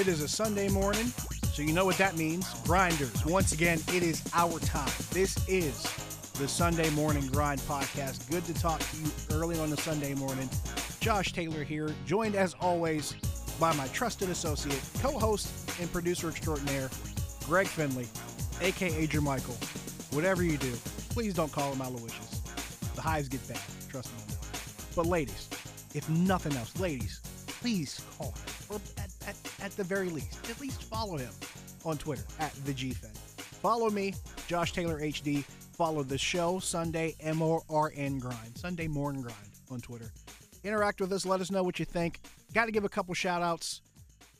It is a Sunday morning, so you know what that means. Grinders, once again, it is our time. This is the Sunday Morning Grind Podcast. Good to talk to you early on the Sunday morning. Josh Taylor here, joined as always by my trusted associate, co host, and producer extraordinaire, Greg Finley, aka Jermichael. Whatever you do, please don't call him Aloysius. The highs get bad, trust me. But ladies, if nothing else, ladies, please call him. At, the very least, at least follow him on Twitter at the. Follow me, Josh Taylor HD. Follow the show, Sunday M-O-R-N Grind, Sunday Morning Grind on Twitter. Interact with us. Let us know what you think. Got to give a couple shout outs.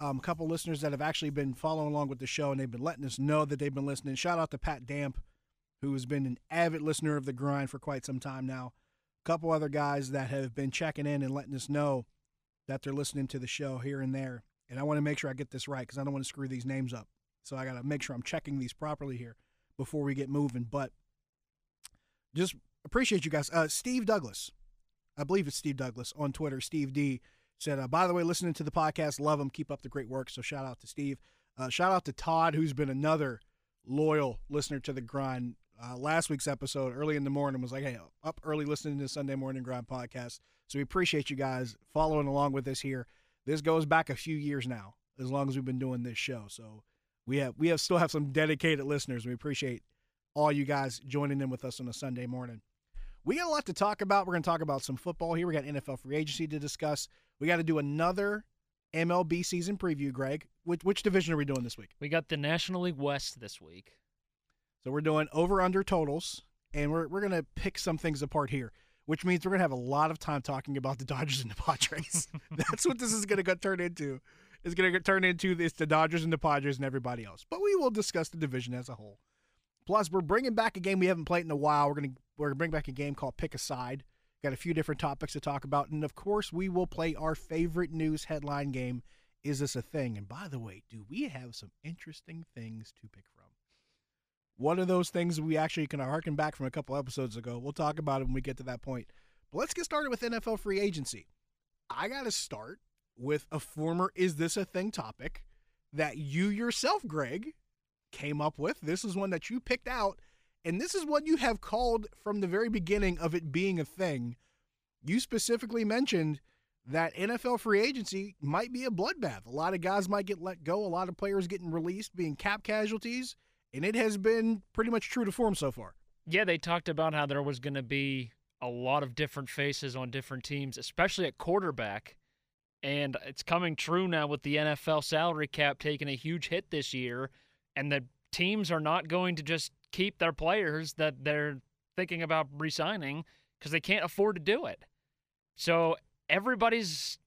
Um, a couple listeners that have actually been following along with the show and they've been letting us know that they've been listening. Shout out to Pat Damp, who has been an avid listener of the grind for quite some time now. A couple other guys that have been checking in and letting us know that they're listening to the show here and there. And I want to make sure I get this right because I don't want to screw these names up. So I got to make sure I'm checking these properly here before we get moving. But just appreciate you guys. Uh, Steve Douglas, I believe it's Steve Douglas on Twitter. Steve D said, uh, by the way, listening to the podcast, love them. Keep up the great work. So shout out to Steve. Uh, shout out to Todd, who's been another loyal listener to the grind. Uh, last week's episode, early in the morning, was like, hey, up early listening to Sunday Morning Grind podcast. So we appreciate you guys following along with us here. This goes back a few years now, as long as we've been doing this show. So we have we have still have some dedicated listeners. We appreciate all you guys joining in with us on a Sunday morning. We got a lot to talk about. We're going to talk about some football here. We got NFL free agency to discuss. We got to do another MLB season preview, Greg. Which, which division are we doing this week? We got the National League West this week. So we're doing over under totals, and we're, we're going to pick some things apart here, which means we're going to have a lot of time talking about the Dodgers and the Padres. That's what this is going to turn into. It's going to turn into this the Dodgers and the Padres and everybody else. But we will discuss the division as a whole. Plus, we're bringing back a game we haven't played in a while. We're going to we're going to bring back a game called Pick a Side. Got a few different topics to talk about, and of course, we will play our favorite news headline game. Is this a thing? And by the way, do we have some interesting things to pick from? One of those things we actually can harken back from a couple episodes ago. We'll talk about it when we get to that point. But let's get started with NFL free agency. I got to start with a former Is This a Thing topic that you yourself, Greg, came up with. This is one that you picked out, and this is what you have called from the very beginning of it being a thing. You specifically mentioned that NFL free agency might be a bloodbath. A lot of guys might get let go, a lot of players getting released, being cap casualties, and it has been pretty much true to form so far. Yeah, they talked about how there was going to be a lot of different faces on different teams, especially at quarterback. And it's coming true now with the NFL salary cap taking a huge hit this year, and the teams are not going to just keep their players that they're thinking about resigning because they can't afford to do it. So everybody's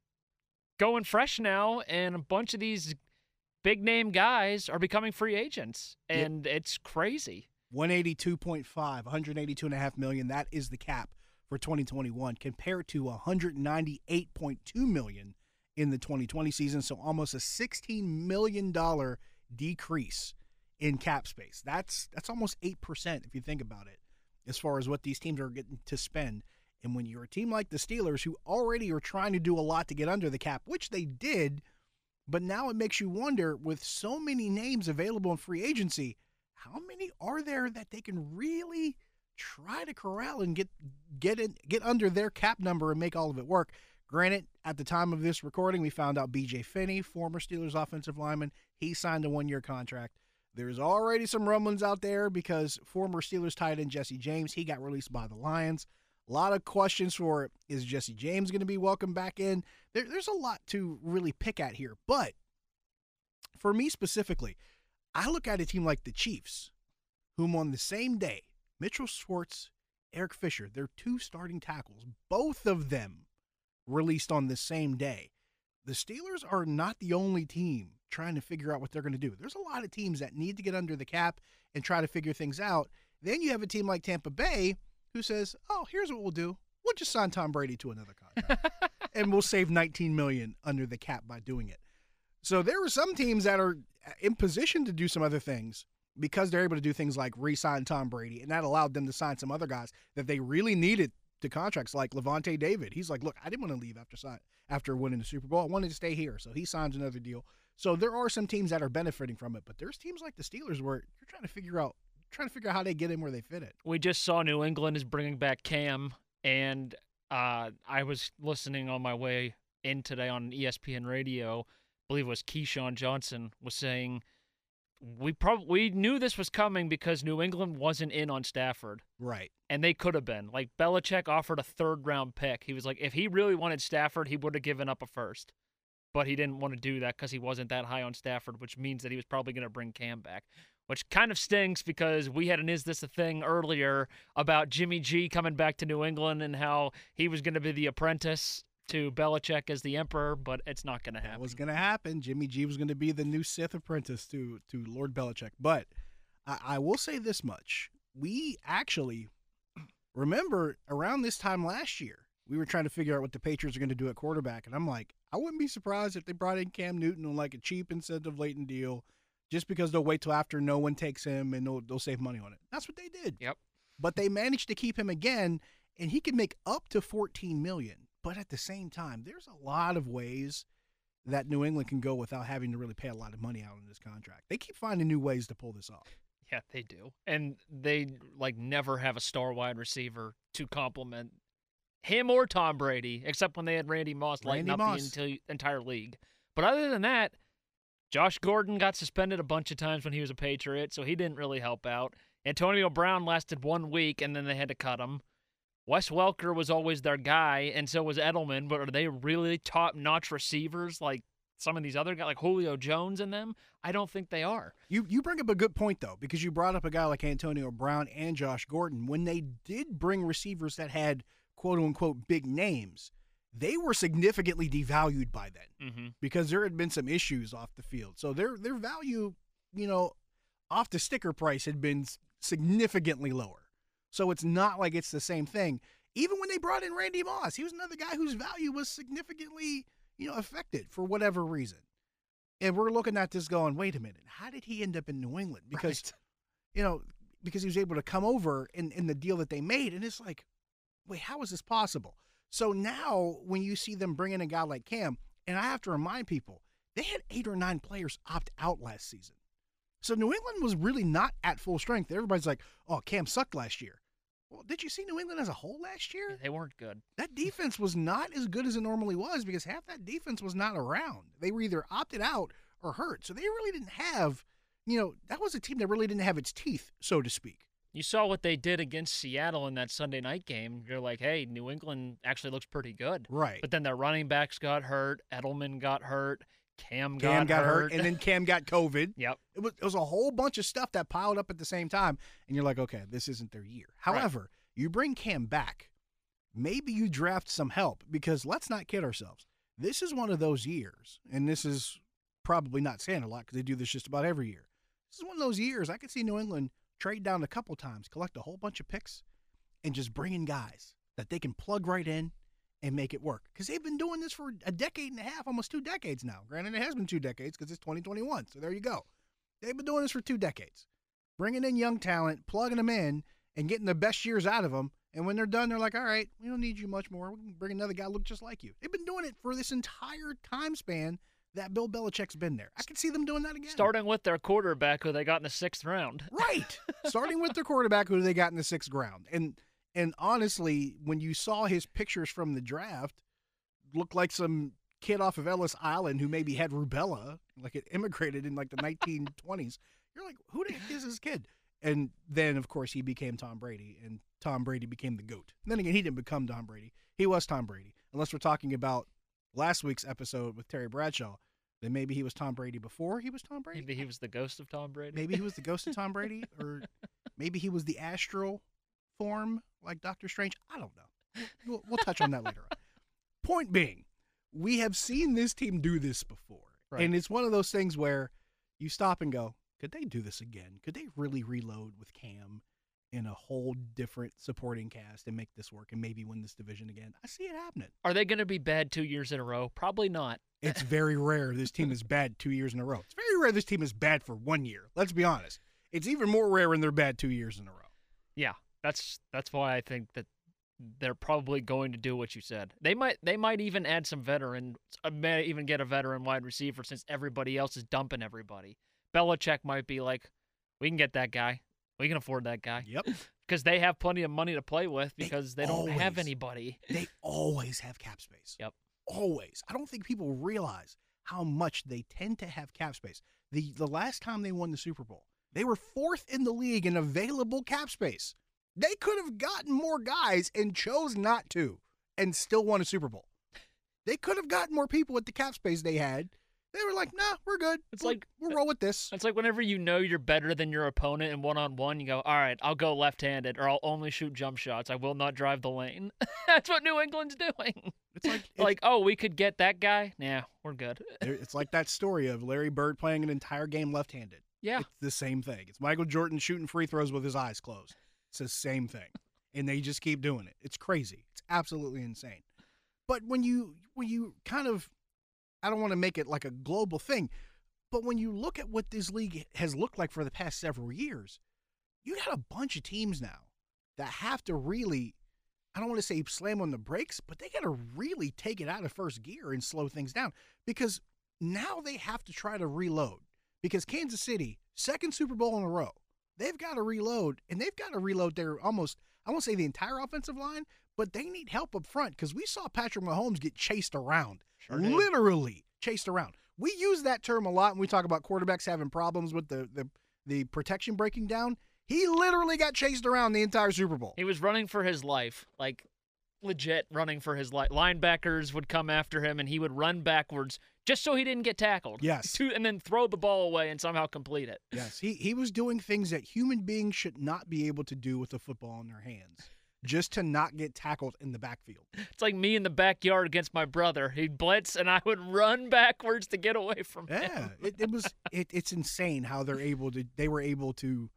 going fresh now, and a bunch of these big name guys are becoming free agents, and yep. it's crazy. 182.5, 182.5 million. That is the cap for 2021 compared to 198.2 million in the 2020 season. So almost a 16 million dollar decrease in cap space. That's that's almost eight percent if you think about it, as far as what these teams are getting to spend. And when you're a team like the Steelers, who already are trying to do a lot to get under the cap, which they did, but now it makes you wonder with so many names available in free agency, how many are there that they can really try to corral and get get in, get under their cap number and make all of it work? Granted, at the time of this recording, we found out BJ Finney, former Steelers offensive lineman, he signed a one-year contract. There's already some rumblings out there because former Steelers tight end Jesse James, he got released by the Lions. A lot of questions for is Jesse James going to be welcome back in? There, there's a lot to really pick at here. But for me specifically, I look at a team like the Chiefs, whom on the same day, Mitchell Schwartz, Eric Fisher, they're two starting tackles, both of them released on the same day. The Steelers are not the only team trying to figure out what they're going to do. There's a lot of teams that need to get under the cap and try to figure things out. Then you have a team like Tampa Bay who says, "Oh, here's what we'll do. We'll just sign Tom Brady to another contract, and we'll save 19 million under the cap by doing it." So there are some teams that are in position to do some other things because they're able to do things like re-sign Tom Brady, and that allowed them to sign some other guys that they really needed to contracts, like Lavonte David. He's like, "Look, I didn't want to leave after sign after winning the Super Bowl. I wanted to stay here." So he signs another deal. So there are some teams that are benefiting from it, but there's teams like the Steelers where you're trying to figure out trying to figure out how they get in where they fit it. We just saw New England is bringing back Cam, and uh, I was listening on my way in today on ESPN Radio. I believe it was Keyshawn Johnson was saying we probably we knew this was coming because New England wasn't in on Stafford. Right. And they could have been. Like Belichick offered a third round pick. He was like, if he really wanted Stafford, he would have given up a first. But he didn't want to do that because he wasn't that high on Stafford, which means that he was probably going to bring Cam back. Which kind of stinks because we had an Is This a Thing earlier about Jimmy G coming back to New England and how he was going to be the apprentice to Belichick as the emperor, but it's not going to happen. It was going to happen. Jimmy G was going to be the new Sith apprentice to to Lord Belichick. But I, I will say this much: we actually remember around this time last year, we were trying to figure out what the Patriots are going to do at quarterback, and I'm like, I wouldn't be surprised if they brought in Cam Newton on like a cheap incentive latent deal, just because they'll wait till after no one takes him and they'll, they'll save money on it. That's what they did. Yep. But they managed to keep him again, and he could make up to 14 million. But at the same time, there's a lot of ways that New England can go without having to really pay a lot of money out on this contract. They keep finding new ways to pull this off. Yeah, they do. And they like never have a star wide receiver to complement him or Tom Brady, except when they had Randy Moss lighting Randy up Moss. the entire league. But other than that, Josh Gordon got suspended a bunch of times when he was a Patriot, so he didn't really help out. Antonio Brown lasted one week and then they had to cut him. Wes Welker was always their guy, and so was Edelman, but are they really top notch receivers like some of these other guys, like Julio Jones and them? I don't think they are. You you bring up a good point though, because you brought up a guy like Antonio Brown and Josh Gordon. When they did bring receivers that had quote unquote big names, they were significantly devalued by then Mm-hmm. because there had been some issues off the field. So their their value, you know, off the sticker price had been significantly lower. So it's not like it's the same thing. Even when they brought in Randy Moss, he was another guy whose value was significantly, you know, affected for whatever reason. And we're looking at this going, wait a minute, how did he end up in New England? Because, you know, because he was able to come over in, in the deal that they made. And it's like, wait, how is this possible? So now when you see them bring in a guy like Cam, and I have to remind people, they had eight or nine players opt out last season. So New England was really not at full strength. Everybody's like, oh, Cam sucked last year. Well, did you see New England as a whole last year? They weren't good. That defense was not as good as it normally was because half that defense was not around. They were either opted out or hurt. So they really didn't have, you know, that was a team that really didn't have its teeth, so to speak. You saw what they did against Seattle in that Sunday night game. You're like, hey, New England actually looks pretty good. Right. But then their running backs got hurt. Edelman got hurt. Cam, Cam got, hurt, hurt. and then Cam got COVID. yep. It was, it was a whole bunch of stuff that piled up at the same time, and you're like, okay, this isn't their year. However, you bring Cam back, maybe you draft some help because let's not kid ourselves. This is one of those years, and this is probably not saying a lot because they do this just about every year. This is one of those years I could see New England trade down a couple times, collect a whole bunch of picks, and just bring in guys that they can plug right in and make it work. Because they've been doing this for a decade and a half, almost two decades now. Granted, it has been two decades because it's 2021. So there you go. They've been doing this for two decades, bringing in young talent, plugging them in, and getting the best years out of them. And when they're done, they're like, all right, we don't need you much more. We can bring another guy look just like you. They've been doing it for this entire time span that Bill Belichick's been there. I can see them doing that again. Starting with their quarterback, who they got in the sixth round. Right. Starting with their quarterback who they got in the sixth round. And and honestly, when you saw his pictures from the draft, looked like some kid off of Ellis Island who maybe had rubella, like it immigrated in like the 1920s. You're like, who the heck is this kid? And then, of course, he became Tom Brady, and Tom Brady became the GOAT. And then again, he didn't become Tom Brady. He was Tom Brady. Unless we're talking about last week's episode with Terry Bradshaw, then maybe he was Tom Brady before he was Tom Brady. Maybe he was the ghost of Tom Brady. Maybe he was the ghost of Tom Brady, or maybe he was the astral form like Doctor Strange. I don't know. We'll, we'll touch on that later on. Point being, we have seen this team do this before. Right. And it's one of those things where you stop and go, could they do this again? Could they really reload with Cam in a whole different supporting cast and make this work and maybe win this division again? I see it happening. Are they going to be bad two years in a row? Probably not. It's very rare this team is bad two years in a row. It's very rare this team is bad for one year. Let's be honest. It's even more rare when they're bad two years in a row. Yeah, that's that's why I think that they're probably going to do what you said. They might they might even add some veteran, uh, may even get a veteran wide receiver since everybody else is dumping everybody. Belichick might be like, we can get that guy. We can afford that guy. Yep. Because they have plenty of money to play with because they, don't have anybody. They always have cap space. Yep. Always. I don't think people realize how much they tend to have cap space. The the last time they won the Super Bowl, they were fourth in the league in available cap space. They could have gotten more guys and chose not to and still won a Super Bowl. They could have gotten more people with the cap space they had. They were like, nah, we're good. It's We'll- like- we'll roll with this. It's like whenever you know you're better than your opponent in one on one, you go, all right, I'll go left handed or I'll only shoot jump shots. I will not drive the lane. That's what New England's doing. It's like it's, like, oh, we could get that guy? Nah, we're good. it's like that story of Larry Bird playing an entire game left-handed. Yeah. It's the same thing. It's Michael Jordan shooting free throws with his eyes closed. It's the same thing. And they just keep doing it. It's crazy. It's absolutely insane. But when you when you kind of I don't want to make it like a global thing, but when you look at what this league has looked like for the past several years, you got a bunch of teams now that have to really I don't want to say slam on the brakes, but they got to really take it out of first gear and slow things down because now they have to try to reload because Kansas City, second Super Bowl in a row, they've got to reload and they've got to reload their almost, I won't say the entire offensive line, but they need help up front because we saw Patrick Mahomes get chased around, Sure literally chased around. We use that term a lot when we talk about quarterbacks having problems with the, the, the protection breaking down. He literally got chased around the entire Super Bowl. He was running for his life, like legit running for his life. Linebackers would come after him and he would run backwards just so he didn't get tackled. Yes. To, and then throw the ball away and somehow complete it. Yes, he he was doing things that human beings should not be able to do with a football in their hands, just to not get tackled in the backfield. It's like me in the backyard against my brother. He'd blitz and I would run backwards to get away from Yeah, him. it, it was it, it's insane how they're able to they were able to,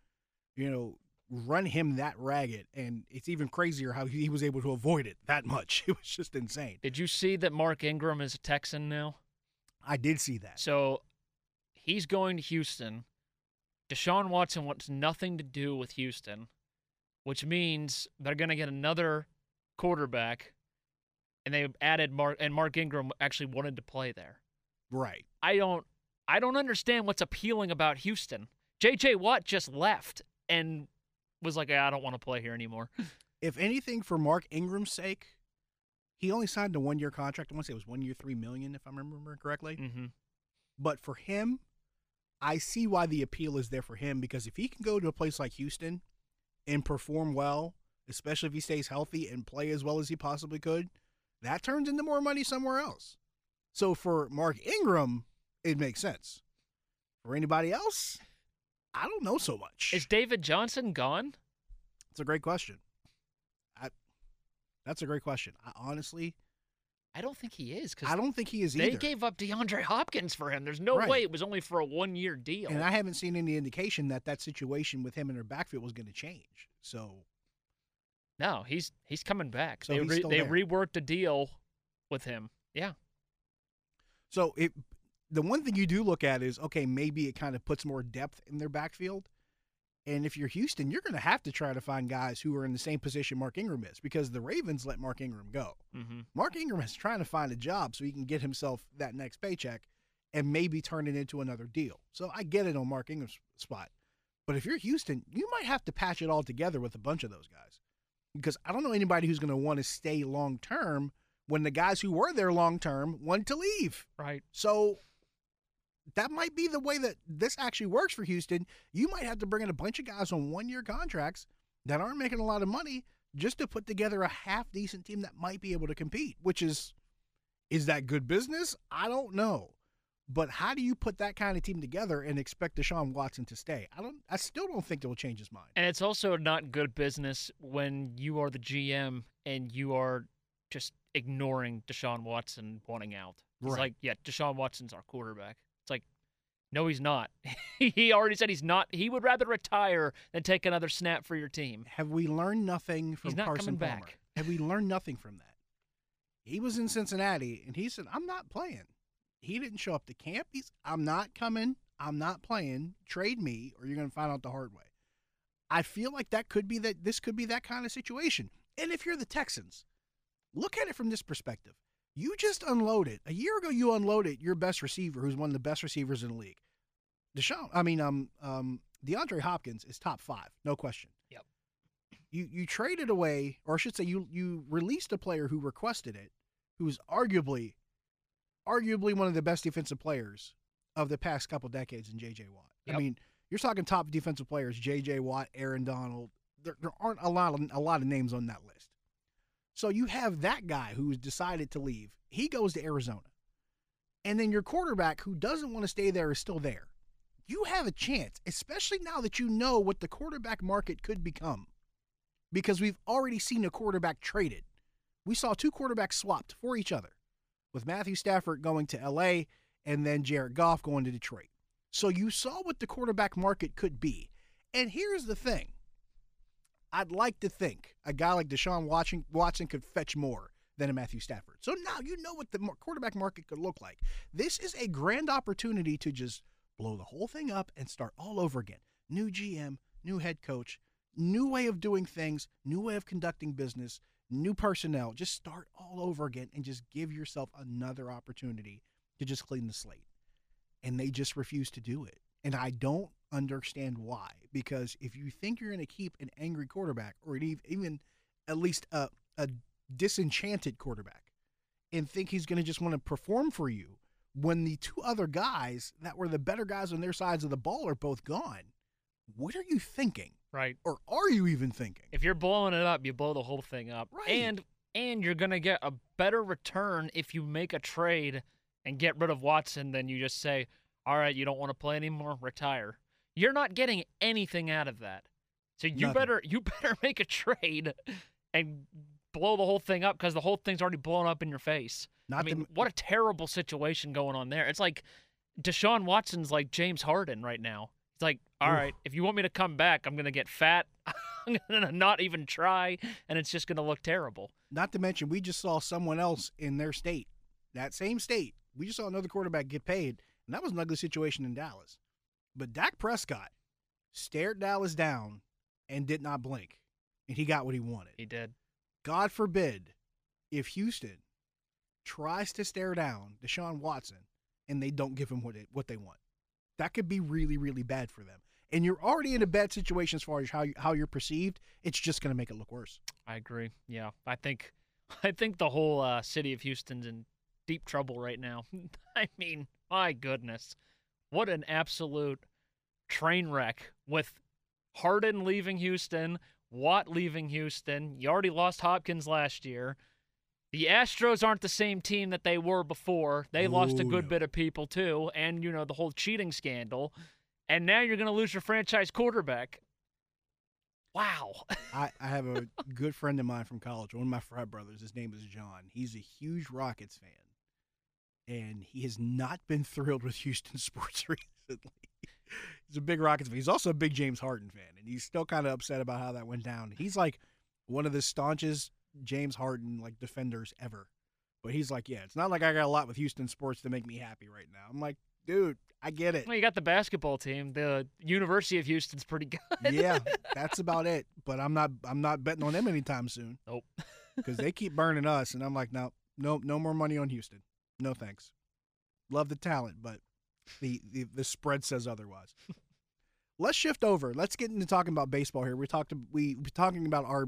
you know, run him that ragged, and it's even crazier how he was able to avoid it that much. It was just insane. Did you see that Mark Ingram is a Texan now? I did see that. So he's going to Houston. Deshaun Watson wants nothing to do with Houston, which means they're going to get another quarterback. And they added Mark, and Mark Ingram actually wanted to play there. Right. I don't, I don't understand what's appealing about Houston. J.J. Watt just left and was like, "Ah, I don't want to play here anymore. If anything, for Mark Ingram's sake, he only signed a one year contract. I want to say it was one year, three million, if I remember correctly. mm-hmm. But for him, I see why the appeal is there for him because if he can go to a place like Houston and perform well, especially if he stays healthy and play as well as he possibly could, that turns into more money somewhere else. So for Mark Ingram, it makes sense. For anybody else, I don't know so much. Is David Johnson gone? It's a great question. I, that's a great question. I honestly, I don't think he is because I don't think he is either they either. gave up DeAndre Hopkins for him. There's no Right. way it was only for a one-year deal. And I haven't seen any indication that that situation with him in their backfield was going to change. So No, he's he's coming back. So they re- they there. reworked a deal with him. Yeah. So it the one thing you do look at is okay, maybe it kind of puts more depth in their backfield. And if you're Houston, you're going to have to try to find guys who are in the same position Mark Ingram is because the Ravens let Mark Ingram go. Mm-hmm. Mark Ingram is trying to find a job so he can get himself that next paycheck and maybe turn it into another deal. So I get it on Mark Ingram's spot. But if you're Houston, you might have to patch it all together with a bunch of those guys. Because I don't know anybody who's going to want to stay long term when the guys who were there long term want to leave. Right. So that might be the way that this actually works for Houston. You might have to bring in a bunch of guys on one year contracts that aren't making a lot of money just to put together a half decent team that might be able to compete, which is is that good business? I don't know. But how do you put that kind of team together and expect Deshaun Watson to stay? I don't I still don't think that will change his mind. And it's also not good business when you are the GM and you are just ignoring Deshaun Watson wanting out. It's Right. like, yeah, Deshaun Watson's our quarterback. No, he's not. he already said he's not. He would rather retire than take another snap for your team. Have we learned nothing from He's not Carson coming Palmer? back. Have we learned nothing from that? He was in Cincinnati and he said, I'm not playing. He didn't show up to camp. He's I'm not coming. I'm not playing. Trade me or you're gonna find out the hard way. I feel like that could be that this could be that kind of situation. And if you're the Texans, look at it from this perspective. You just unloaded a year ago. You unloaded your best receiver, who's one of the best receivers in the league. Deshaun, I mean, um, um, DeAndre Hopkins is top five, no question. Yep. You you traded away, or I should say, you you released a player who requested it, who's arguably, arguably one of the best defensive players of the past couple decades in J.J. Watt. Yep. I mean, you're talking top defensive players: J.J. Watt, Aaron Donald. There, there aren't a lot of a lot of names on that list. So you have that guy who's decided to leave. He goes to Arizona. And then your quarterback who doesn't want to stay there is still there. You have a chance, especially now that you know what the quarterback market could become. Because we've already seen a quarterback traded. We saw two quarterbacks swapped for each other, with Matthew Stafford going to LA and then Jared Goff going to Detroit. So you saw what the quarterback market could be. And here's the thing I'd like to think a guy like Deshaun Watson, could fetch more than a Matthew Stafford. So now you know what the quarterback market could look like. This is a grand opportunity to just blow the whole thing up and start all over again. New GM, new head coach, new way of doing things, new way of conducting business, new personnel. Just start all over again and just give yourself another opportunity to just clean the slate. And they just refuse to do it. And I don't understand why. Because if you think you're going to keep an angry quarterback or even at least a, a disenchanted quarterback and think he's going to just want to perform for you when the two other guys that were the better guys on their sides of the ball are both gone, what are you thinking? Right. Or are you even thinking? If you're blowing it up, you blow the whole thing up. Right. And and you're gonna get a better return if you make a trade and get rid of Watson than you just say, All right, you don't want to play anymore, retire. You're not getting anything out of that. So you Nothing. better you better make a trade and blow the whole thing up because the whole thing's already blown up in your face. Not I mean, to, what a terrible situation going on there. It's like Deshaun Watson's like James Harden right now. It's like, all right, if you want me to come back, I'm gonna get fat. I'm gonna not even try, and it's just gonna look terrible. not to mention we just saw someone else in their state, that same state. We just saw another quarterback get paid, and that was an ugly situation in Dallas. But Dak Prescott stared Dallas down and did not blink, and he got what he wanted. He did. God forbid if Houston tries to stare down Deshaun Watson and they don't give him what what they want. That could be really really bad for them. And you're already in a bad situation as far as how you, how you're perceived. It's just going to make it look worse. I agree. Yeah, I think, I think the whole uh, city of Houston's in deep trouble right now. I mean, my goodness, what an absolute train wreck with Harden leaving Houston, Watt leaving Houston. You already lost Hopkins last year. The Astros aren't the same team that they were before. They lost a good no. bit of people too, and you know the whole cheating scandal. And now you're going to lose your franchise quarterback. Wow. I, I have a good friend of mine from college, one of my frat brothers. His name is John. He's a huge Rockets fan, and he has not been thrilled with Houston sports recently. He's a big Rockets fan. He's also a big James Harden fan, and he's still kind of upset about how that went down. He's like one of the staunchest James Harden like defenders ever. But he's like, yeah, it's not like I got a lot with Houston sports to make me happy right now. I'm like, dude, I get it. Well, you got the basketball team. The University of Houston's pretty good. yeah, that's about it. But I'm not I'm not betting on them anytime soon. Nope. Because they keep burning us, and I'm like, no, no, no more money on Houston. No thanks. Love the talent, but the the, the spread says otherwise. Let's shift over. Let's get into talking about baseball here. We talked we we're talking about our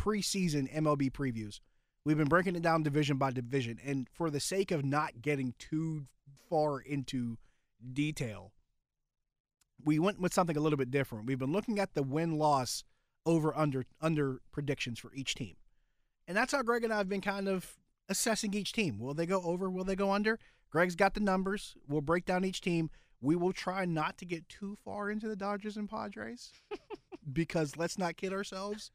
preseason MLB previews. We've been breaking it down division by division, and for the sake of not getting too far into detail, we went with something a little bit different. We've been looking at the win loss over under under predictions for each team. And that's how Greg and I have been kind of assessing each team. Will they go over? Will they go under? Greg's got the numbers. We'll break down each team. We will try not to get too far into the Dodgers and Padres because let's not kid ourselves.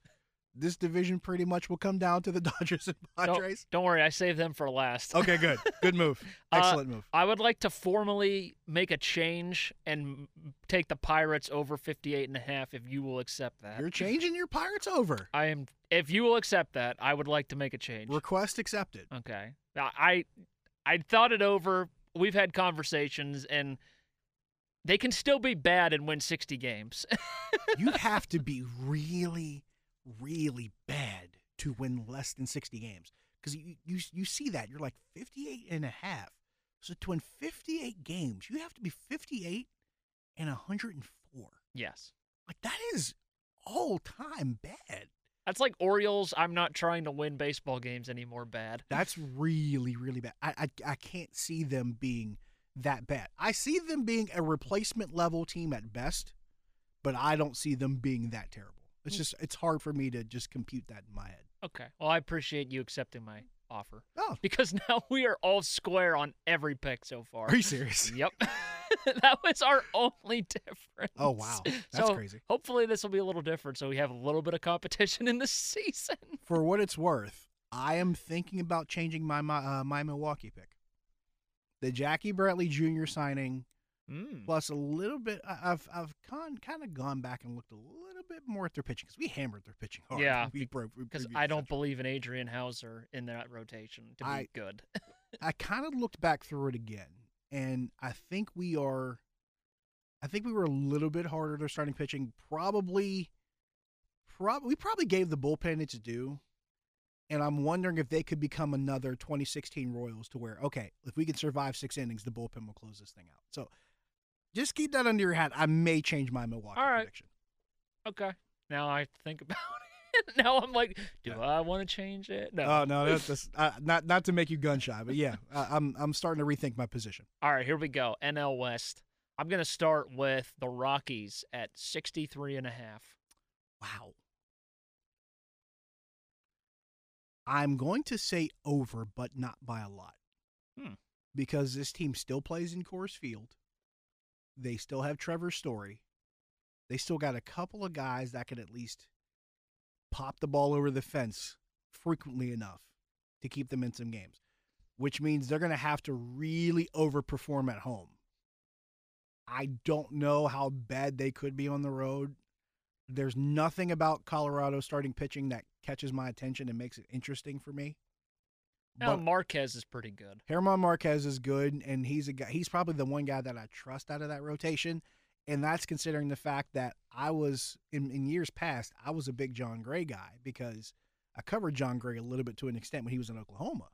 This division pretty much will come down to the Dodgers and Padres. Don't worry, I saved them for last. Okay, good. Good move. Uh, Excellent move. I would like to formally make a change and take the Pirates over 58 and a half if you will accept that. You're changing your Pirates over. I am if you will accept that, I would like to make a change. Request accepted. Okay. I I I thought it over. We've had conversations and they can still be bad and win 60 games. you have to be really, really bad to win less than 60 games because you, you you see that you're like 58 and a half. So to win 58 games, you have to be 58 and 104. Yes. Like that is all time bad. That's like Orioles. I'm not trying to win baseball games anymore. Bad. That's really really bad. I I, I can't see them being that bad. I see them being a replacement level team at best, but I don't see them being that terrible. It's Mm. just it's hard for me to just compute that in my head. Okay. Well, I appreciate you accepting my offer Oh, because now we are all square on every pick so far. are you serious? Yep. that was our only difference. Oh wow, that's so crazy. hopefully this will be a little different so we have a little bit of competition in the season. For what it's worth, I am thinking about changing my my, uh, my Milwaukee pick. The Jackie Bradley Jr. signing Mm. plus a little bit. I- I've I've con, kind of gone back and looked a little bit more at their pitching because we hammered their pitching hard. Yeah, we broke Because I don't believe in Adrian Houser in that rotation to be I- good. I kind of looked back through it again, and I think we are. I think we were a little bit harder to starting pitching. Probably, prob- we probably gave the bullpen its due, and I'm wondering if they could become another 2016 Royals to where okay, if we can survive six innings, the bullpen will close this thing out. So, just keep that under your hat. I may change my Milwaukee All right. prediction. okay. Now I think about it. now I'm like, do Yeah. I want to change it? No. Oh no, that's, that's uh, not not to make you gun shy, but yeah, I, I'm I'm starting to rethink my position. All right, here we go. NL West. I'm going to start with the Rockies at 63 and a half. Wow. I'm going to say over, but not by a lot. Hmm. Because this team still plays in Coors Field. They still have Trevor Story. They still got a couple of guys that can at least pop the ball over the fence frequently enough to keep them in some games, which means they're going to have to really overperform at home. I don't know how bad they could be on the road. There's nothing about Colorado starting pitching that catches my attention and makes it interesting for me. But Marquez is pretty good. Germán Márquez is good, and he's a guy. He's probably the one guy that I trust out of that rotation, and that's considering the fact that I was in, in years past I was a big Jon Gray guy because I covered Jon Gray a little bit to an extent when he was in Oklahoma.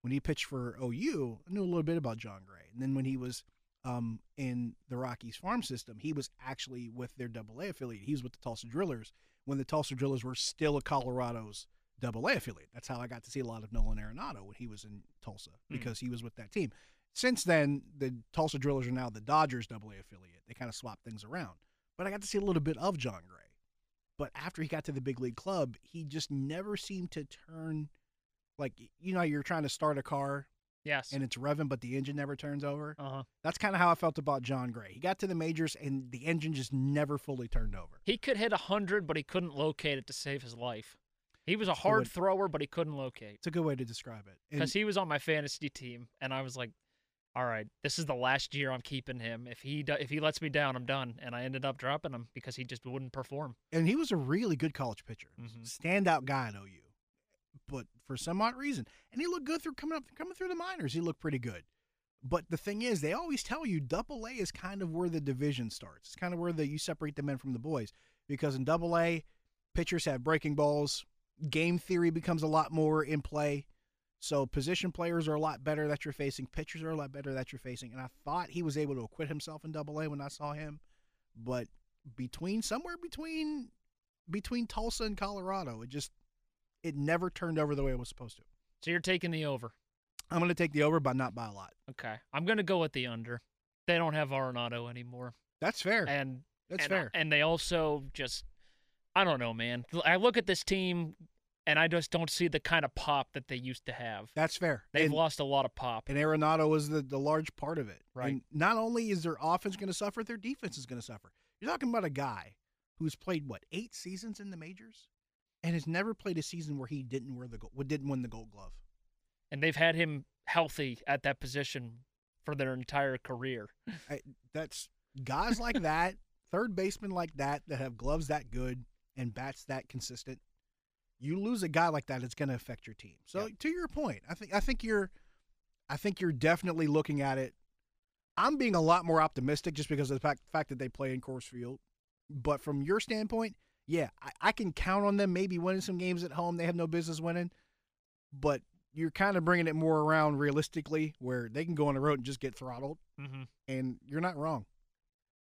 When he pitched for OU, I knew a little bit about Jon Gray, and then when he was um, in the Rockies farm system, he was actually with their Double A affiliate. He was with the Tulsa Drillers when the Tulsa Drillers were still a Colorado's Double A affiliate. That's how I got to see a lot of Nolan Arenado when he was in Tulsa because he was with that team. Since then, the Tulsa Drillers are now the Dodgers Double A affiliate. They kind of swapped things around. But I got to see a little bit of Jon Gray. But after he got to the big league club, he just never seemed to turn like you know you're trying to start a car Yes. and it's revving but the engine never turns over. uh-huh. That's kind of how I felt about Jon Gray. He got to the majors and the engine just never fully turned over. He could hit 100, but he couldn't locate it to save his life. He was a hard thrower, but he couldn't locate. It's a good way to describe it. Because he was on my fantasy team, and I was like, all right, this is the last year I'm keeping him. If he do- if he lets me down, I'm done. And I ended up dropping him because he just wouldn't perform. and he was a really good college pitcher, Mhm. standout guy at OU. But for some odd reason, and he looked good through coming up, coming through the minors. He looked pretty good. But the thing is, they always tell you Double A is kind of where the division starts. It's kind of where the you separate the men from the boys because in Double A, pitchers have breaking balls. Game theory becomes a lot more in play. So position players are a lot better that you're facing. Pitchers are a lot better that you're facing. And I thought he was able to acquit himself in Double A when I saw him, but between somewhere between between Tulsa and Colorado, it just it never turned over the way it was supposed to. So you're taking the over. I'm going to take the over, but not by a lot. Okay. I'm going to go with the under. They don't have Arenado anymore. That's fair. And That's and, fair. And they also just, I don't know, man. I look at this team, and I just don't see the kind of pop that they used to have. That's fair. They've and, lost a lot of pop. and Arenado was the, the large part of it. Right. And not only is their offense going to suffer, their defense is going to suffer. You're talking about a guy who's played what eight seasons in the majors, and has never played a season where he didn't wear the didn't win the Gold Glove. and they've had him healthy at that position for their entire career. I, that's guys like that, third baseman like that, that have gloves that good and bats that consistent. You lose a guy like that, it's going to affect your team. So Yep. to your point, I think I think you're, I think you're definitely looking at it. I'm being a lot more optimistic just because of the fact, fact that they play in Coors Field. But from your standpoint, yeah, I, I can count on them maybe winning some games at home they have no business winning, but you're kind of bringing it more around realistically where they can go on the road and just get throttled, Mm-hmm. and you're not wrong.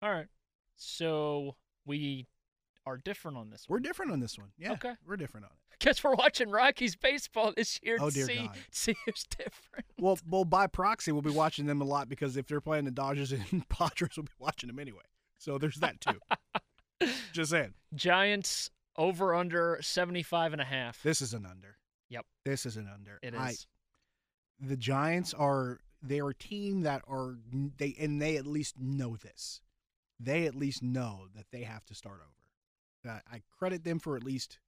All right. So we are different on this one. We're different on this one. Yeah, Okay. we're different on it. Guess we're watching Rockies baseball this year Oh, to dear see God. see who's different. Well, well, by proxy, we'll be watching them a lot because if they're playing the Dodgers and Padres, we'll be watching them anyway. So there's that too. just saying, Giants over under 75 and a half. this is an under. Yep. This is an under. It is. I- the Giants are they're a team that are they and they at least know this. They at least know that they have to start over. I, I credit them for at least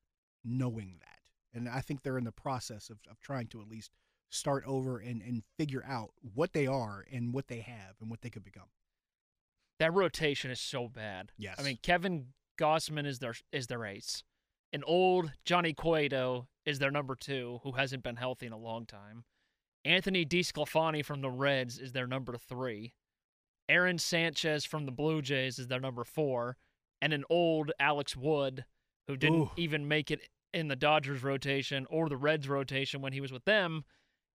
knowing that, and I think they're in the process of, of trying to at least start over and and figure out what they are and what they have and what they could become. that rotation is so bad. Yes. I mean, Kevin Gausman is their is their ace. An old Johnny Cueto is their number two, who hasn't been healthy in a long time. Anthony DeSclafani from the Reds is their number three. Aaron Sanchez from the Blue Jays is their number four, and an old Alex Wood, who didn't Ooh. even make it in the Dodgers rotation or the Reds rotation when he was with them,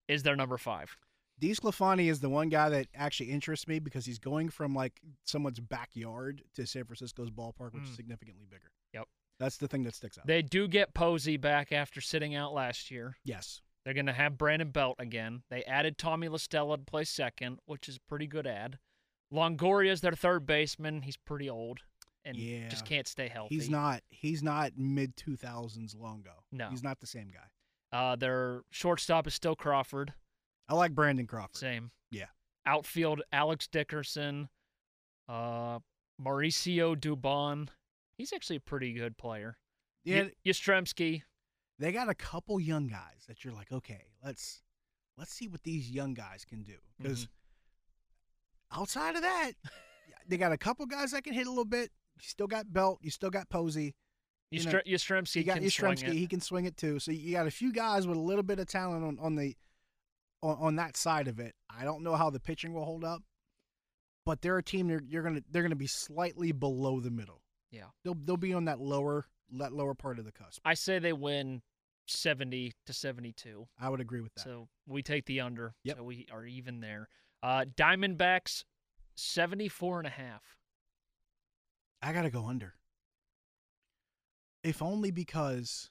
is their number five. DeSclafani is the one guy that actually interests me because he's going from like someone's backyard to San Francisco's ballpark, which is Mm. significantly bigger. Yep. That's the thing that sticks out. They do get Posey back after sitting out last year. yes. They're going to have Brandon Belt again. They added Tommy La Stella to play second, which is a pretty good ad. Longoria is their third baseman. He's pretty old and Yeah. just can't stay healthy. He's not. He's not mid two thousands Longo. No. he's not the same guy. Uh, their shortstop is still Crawford. I like Brandon Crawford. Same. Yeah. Outfield, Alex Dickerson, uh, Mauricio Dubon. He's actually a pretty good player. Yeah, Y- Yastrzemski. they got a couple young guys that you're like, okay, let's let's see what these young guys can do. Because Mm-hmm. outside of that, they got a couple guys that can hit a little bit. You still got Belt. You still got Posey. You know, Yastre- Yastrzemski You got can swing Yastrzemski. it. He can swing it too. So you got a few guys with a little bit of talent on, on the on, on that side of it. I don't know how the pitching will hold up, but they're a team. They're you're gonna they're gonna be slightly below the middle. Yeah. They'll they'll be on that lower that lower part of the cusp. I say they win 70 to 72. I would agree with that. So we take the under. Yep. So we are even there. Uh, Diamondbacks, 74 and a half. I gotta go under. If only because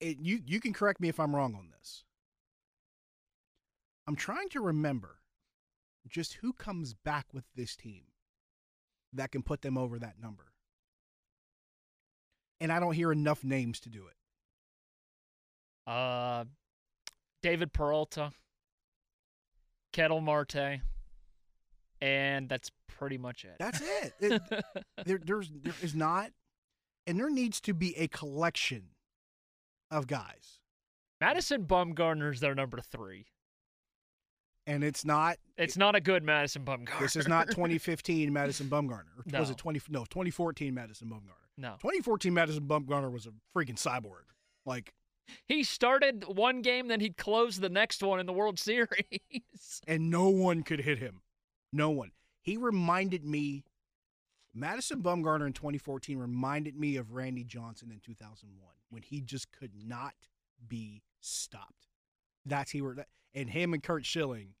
it, you you can correct me if I'm wrong on this. I'm trying to remember just who comes back with this team that can put them over that number. And I don't hear enough names to do it. Uh, David Peralta, Ketel Marte, and that's pretty much it. That's it. It- there, there's there is not, and there needs to be a collection of guys, Madison Bumgarner's their number three. and it's not It's not a good Madison Bumgarner. This is not 2015 Madison Bumgarner. Or Was it 20? No, 2014 Madison Bumgarner. No. 2014 Madison Bumgarner was a freaking cyborg. Like, He started one game, then he'd close the next one in the World Series. and no one could hit him. No one. He reminded me. Madison Bumgarner in 2014 reminded me of Randy Johnson in 2001 when he just could not be stopped. That's he were and him and Curt Schilling,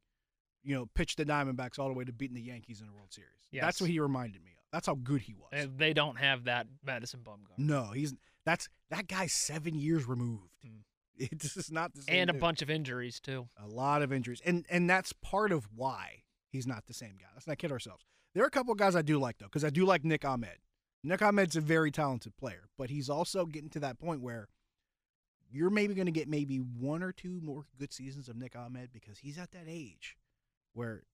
you know, pitched the Diamondbacks all the way to beating the Yankees in the World Series. That's what he reminded me of. That's how good he was. And they don't have that Madison Bumgarner. No, he's that's that guy's seven years removed. Mm. It's just not the same. and a dude. bunch of injuries too. a lot of injuries, and and that's part of why he's not the same guy. Let's not kid ourselves. There are a couple of guys I do like though, because I do like Nick Ahmed. Nick Ahmed's a very talented player, but he's also getting to that point where you're maybe going to get maybe one or two more good seasons of Nick Ahmed because he's at that age where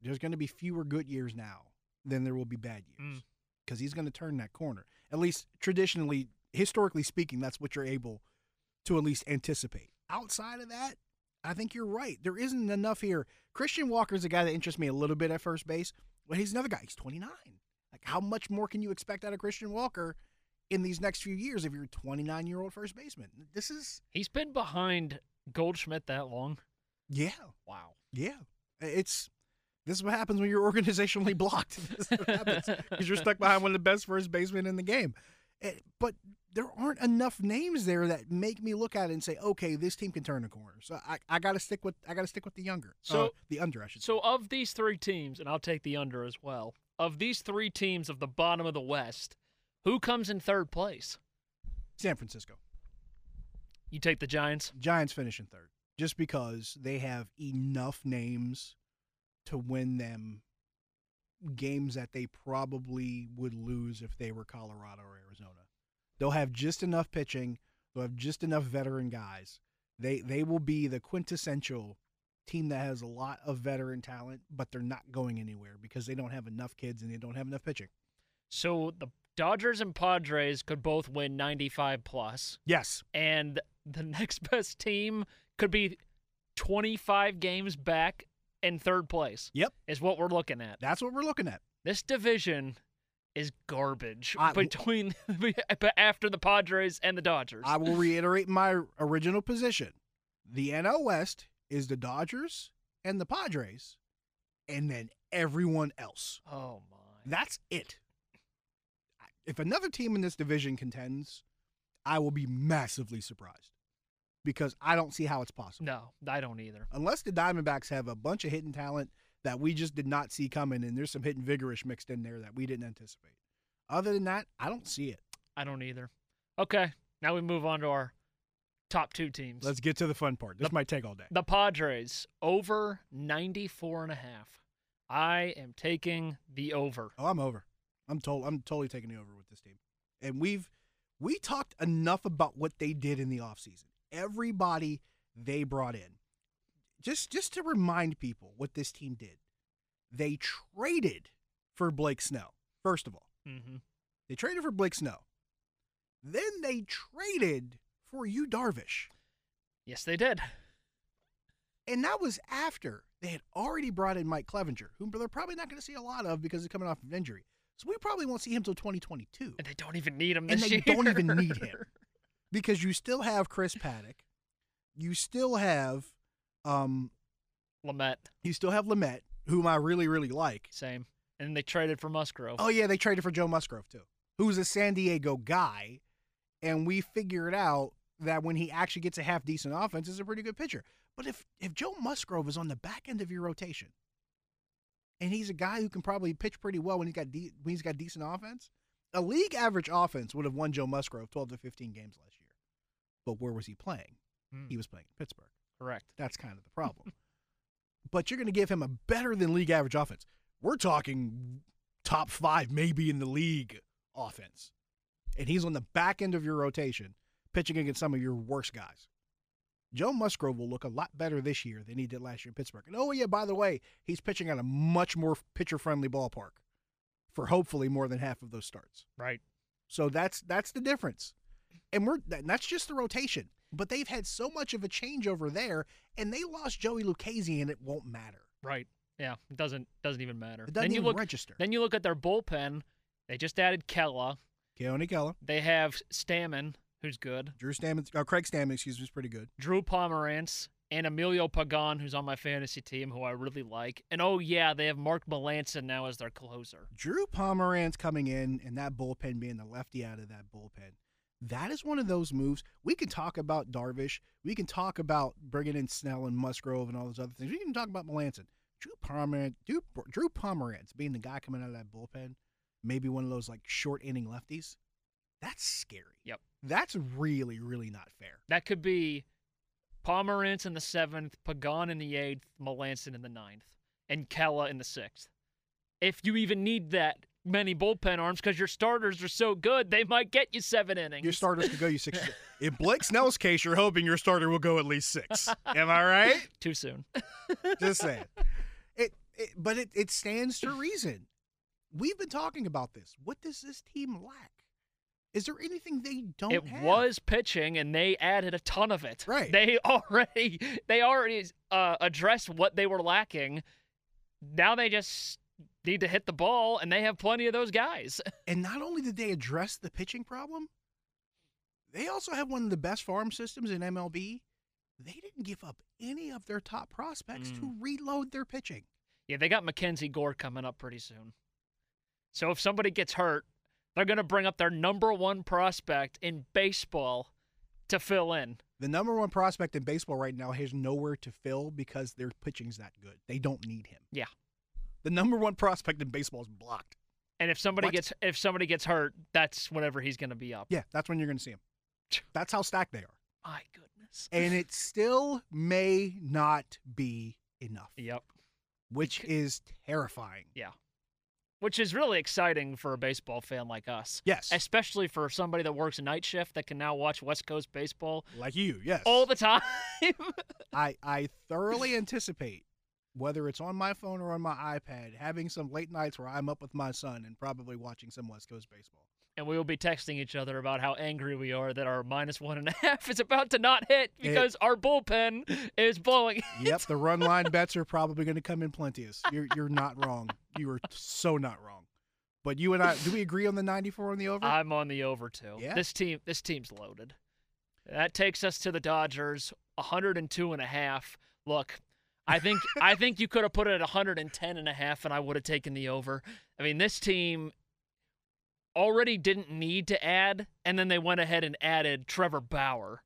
there's going to be fewer good years now than there will be bad years Mm. because he's going to turn that corner. At least traditionally, historically speaking, that's what you're able to at least anticipate. Outside of that, I think you're right. There isn't enough here. Christian Walker's a guy that interests me a little bit at first base, but he's another guy. He's 29. Like, how much more can you expect out of Christian Walker in these next few years if you're a 29 year old first baseman? This is, He's been behind Goldschmidt that long. yeah, Wow. yeah. It's This is what happens when you're organizationally blocked. this is what happens because you're stuck behind one of the best first basemen in the game. Eh, but there aren't enough names there that make me look at it and say, okay, this team can turn a corner. So I, I got to stick with I got to stick with the younger, So- uh, the under. I should So say. of these three teams, and I'll take the under as well. Of these three teams of the bottom of the West, who comes in third place? San Francisco You take the Giants. Giants finish in third just because they have enough names to win them games that they probably would lose if they were Colorado or Arizona. They'll have just enough pitching. They'll have just enough veteran guys. They they will be the quintessential team that has a lot of veteran talent, but they're not going anywhere because they don't have enough kids and they don't have enough pitching. So the Dodgers and Padres could both win 95 plus, Yes, and the next best team could be 25 games back in third place. Yep. Is what we're looking at. that's what we're looking at. This division is garbage I- between after the Padres and the Dodgers. I will reiterate my original position. The NL West is the Dodgers and the Padres, and then everyone else. oh my. That's it. If another team in this division contends, I will be massively surprised because I don't see how it's possible. No, I don't either. Unless the Diamondbacks have a bunch of hidden talent that we just did not see coming, and there's some hidden vigorish mixed in there that we didn't anticipate. Other than that, I don't see it. I don't either. Okay, now we move on to our top two teams. Let's get to the fun part. This The- might take all day. The Padres over 94 and a half. I am taking the over. Oh, I'm over. I'm told I'm totally taking the over with this team. And we've we talked enough about what they did in the offseason. Everybody they brought in. Just just to remind people what this team did. They traded for Blake Snell. First of all, Mm-hmm. they traded for Blake Snell. Then they traded for Yu Darvish. Yes, they did. And that was after they had already brought in Mike Clevinger, whom they're probably not going to see a lot of because he's coming off of injury. So we probably won't see him until 2022 And they don't even need him And they year. don't even need him. because you still have Chris Paddack, you still have, um, Lamet, you still have Lamet, whom I really really like. same. And they traded for Musgrove. Oh yeah, they traded for Joe Musgrove too, who's a San Diego guy, and we figured out that when he actually gets a half decent offense, is a pretty good pitcher. But if if Joe Musgrove is on the back end of your rotation, and he's a guy who can probably pitch pretty well when he's got de- when he's got decent offense, a league average offense would have won Joe Musgrove twelve to fifteen games last year. But where was he playing? Hmm, He was playing in Pittsburgh. correct. That's kind of the problem. but you're going to give him a better than league average offense. We're talking top five, maybe in the league offense. And he's on the back end of your rotation, pitching against some of your worst guys. Joe Musgrove will look a lot better this year than he did last year in Pittsburgh. And oh, yeah, by the way, he's pitching at a much more pitcher friendly ballpark for hopefully more than half of those starts. Right. So that's that's the difference. And we're and that's just the rotation. But they've had so much of a change over there, and they lost Joey Lucchesi, and it won't matter. Right. Yeah. It doesn't doesn't even matter. It doesn't then you look register. then you look at their bullpen. They just added Kela. Keone Kela, They have Stammen, who's good. Drew Stammen, uh, Craig Stammen, excuse me, is pretty good. Drew Pomeranz and Emilio Pagan, who's on my fantasy team, who I really like. And oh yeah, they have Mark Melancon now as their closer. Drew Pomeranz coming in, and that bullpen being the lefty out of that bullpen. That is one of those moves. We can talk about Darvish. We can talk about bringing in Snell and Musgrove and all those other things. We can talk about Melancon. Drew Pomeranz, Drew, Drew Pomeranz being the guy coming out of that bullpen, maybe one of those like short inning lefties. That's scary. Yep. That's really, really not fair. That could be Pomeranz in the seventh, Pagan in the eighth, Melancon in the ninth, and Kela in the sixth. If you even need that many bullpen arms, because your starters are so good, they might get you seven innings. Your starters could go you six. In Blake Snell's case, you're hoping your starter will go at least six. Am I right? Too soon. Just saying. It, it but it, it stands to reason. We've been talking about this. What does this team lack? Is there anything they don't it have? was pitching, and they added a ton of it. Right. They already they already uh, addressed what they were lacking. Now they just need to hit the ball, and they have plenty of those guys. And not only did they address the pitching problem, they also have one of the best farm systems in MLB. They didn't give up any of their top prospects to Mm. reload their pitching. Yeah, they got Mackenzie Gore coming up pretty soon. So if somebody gets hurt, they're going to bring up their number one prospect in baseball to fill in. The number one prospect in baseball right now has nowhere to fill because their pitching's that good. They don't need him. Yeah. The number one prospect in baseball is blocked. And if somebody What? gets if somebody gets hurt, that's whenever he's going to be up. Yeah, that's when you're going to see him. That's how stacked they are. My goodness. And it still may not be enough, Yep. which is terrifying. Yeah. Which is really exciting for a baseball fan like us, Yes. especially for somebody that works a night shift that can now watch West Coast baseball Like you, yes. all the time. I, I thoroughly anticipate, whether it's on my phone or on my iPad, having some late nights where I'm up with my son and probably watching some West Coast baseball. and we will be texting each other about how angry we are that our minus one and a half is about to not hit because our bullpen is blowing. Yep, the run line bets are probably going to come in plenteous. You're you're not wrong. You are so not wrong. But you and I, do we agree on the 94 on the over? I'm on the over too. Yeah? This team this team's loaded. That takes us to the Dodgers 102 and a half. Look, I think I think you could have put it at 110 and a half and I would have taken the over. I mean, this team already didn't need to add and then they went ahead and added Trevor Bauer.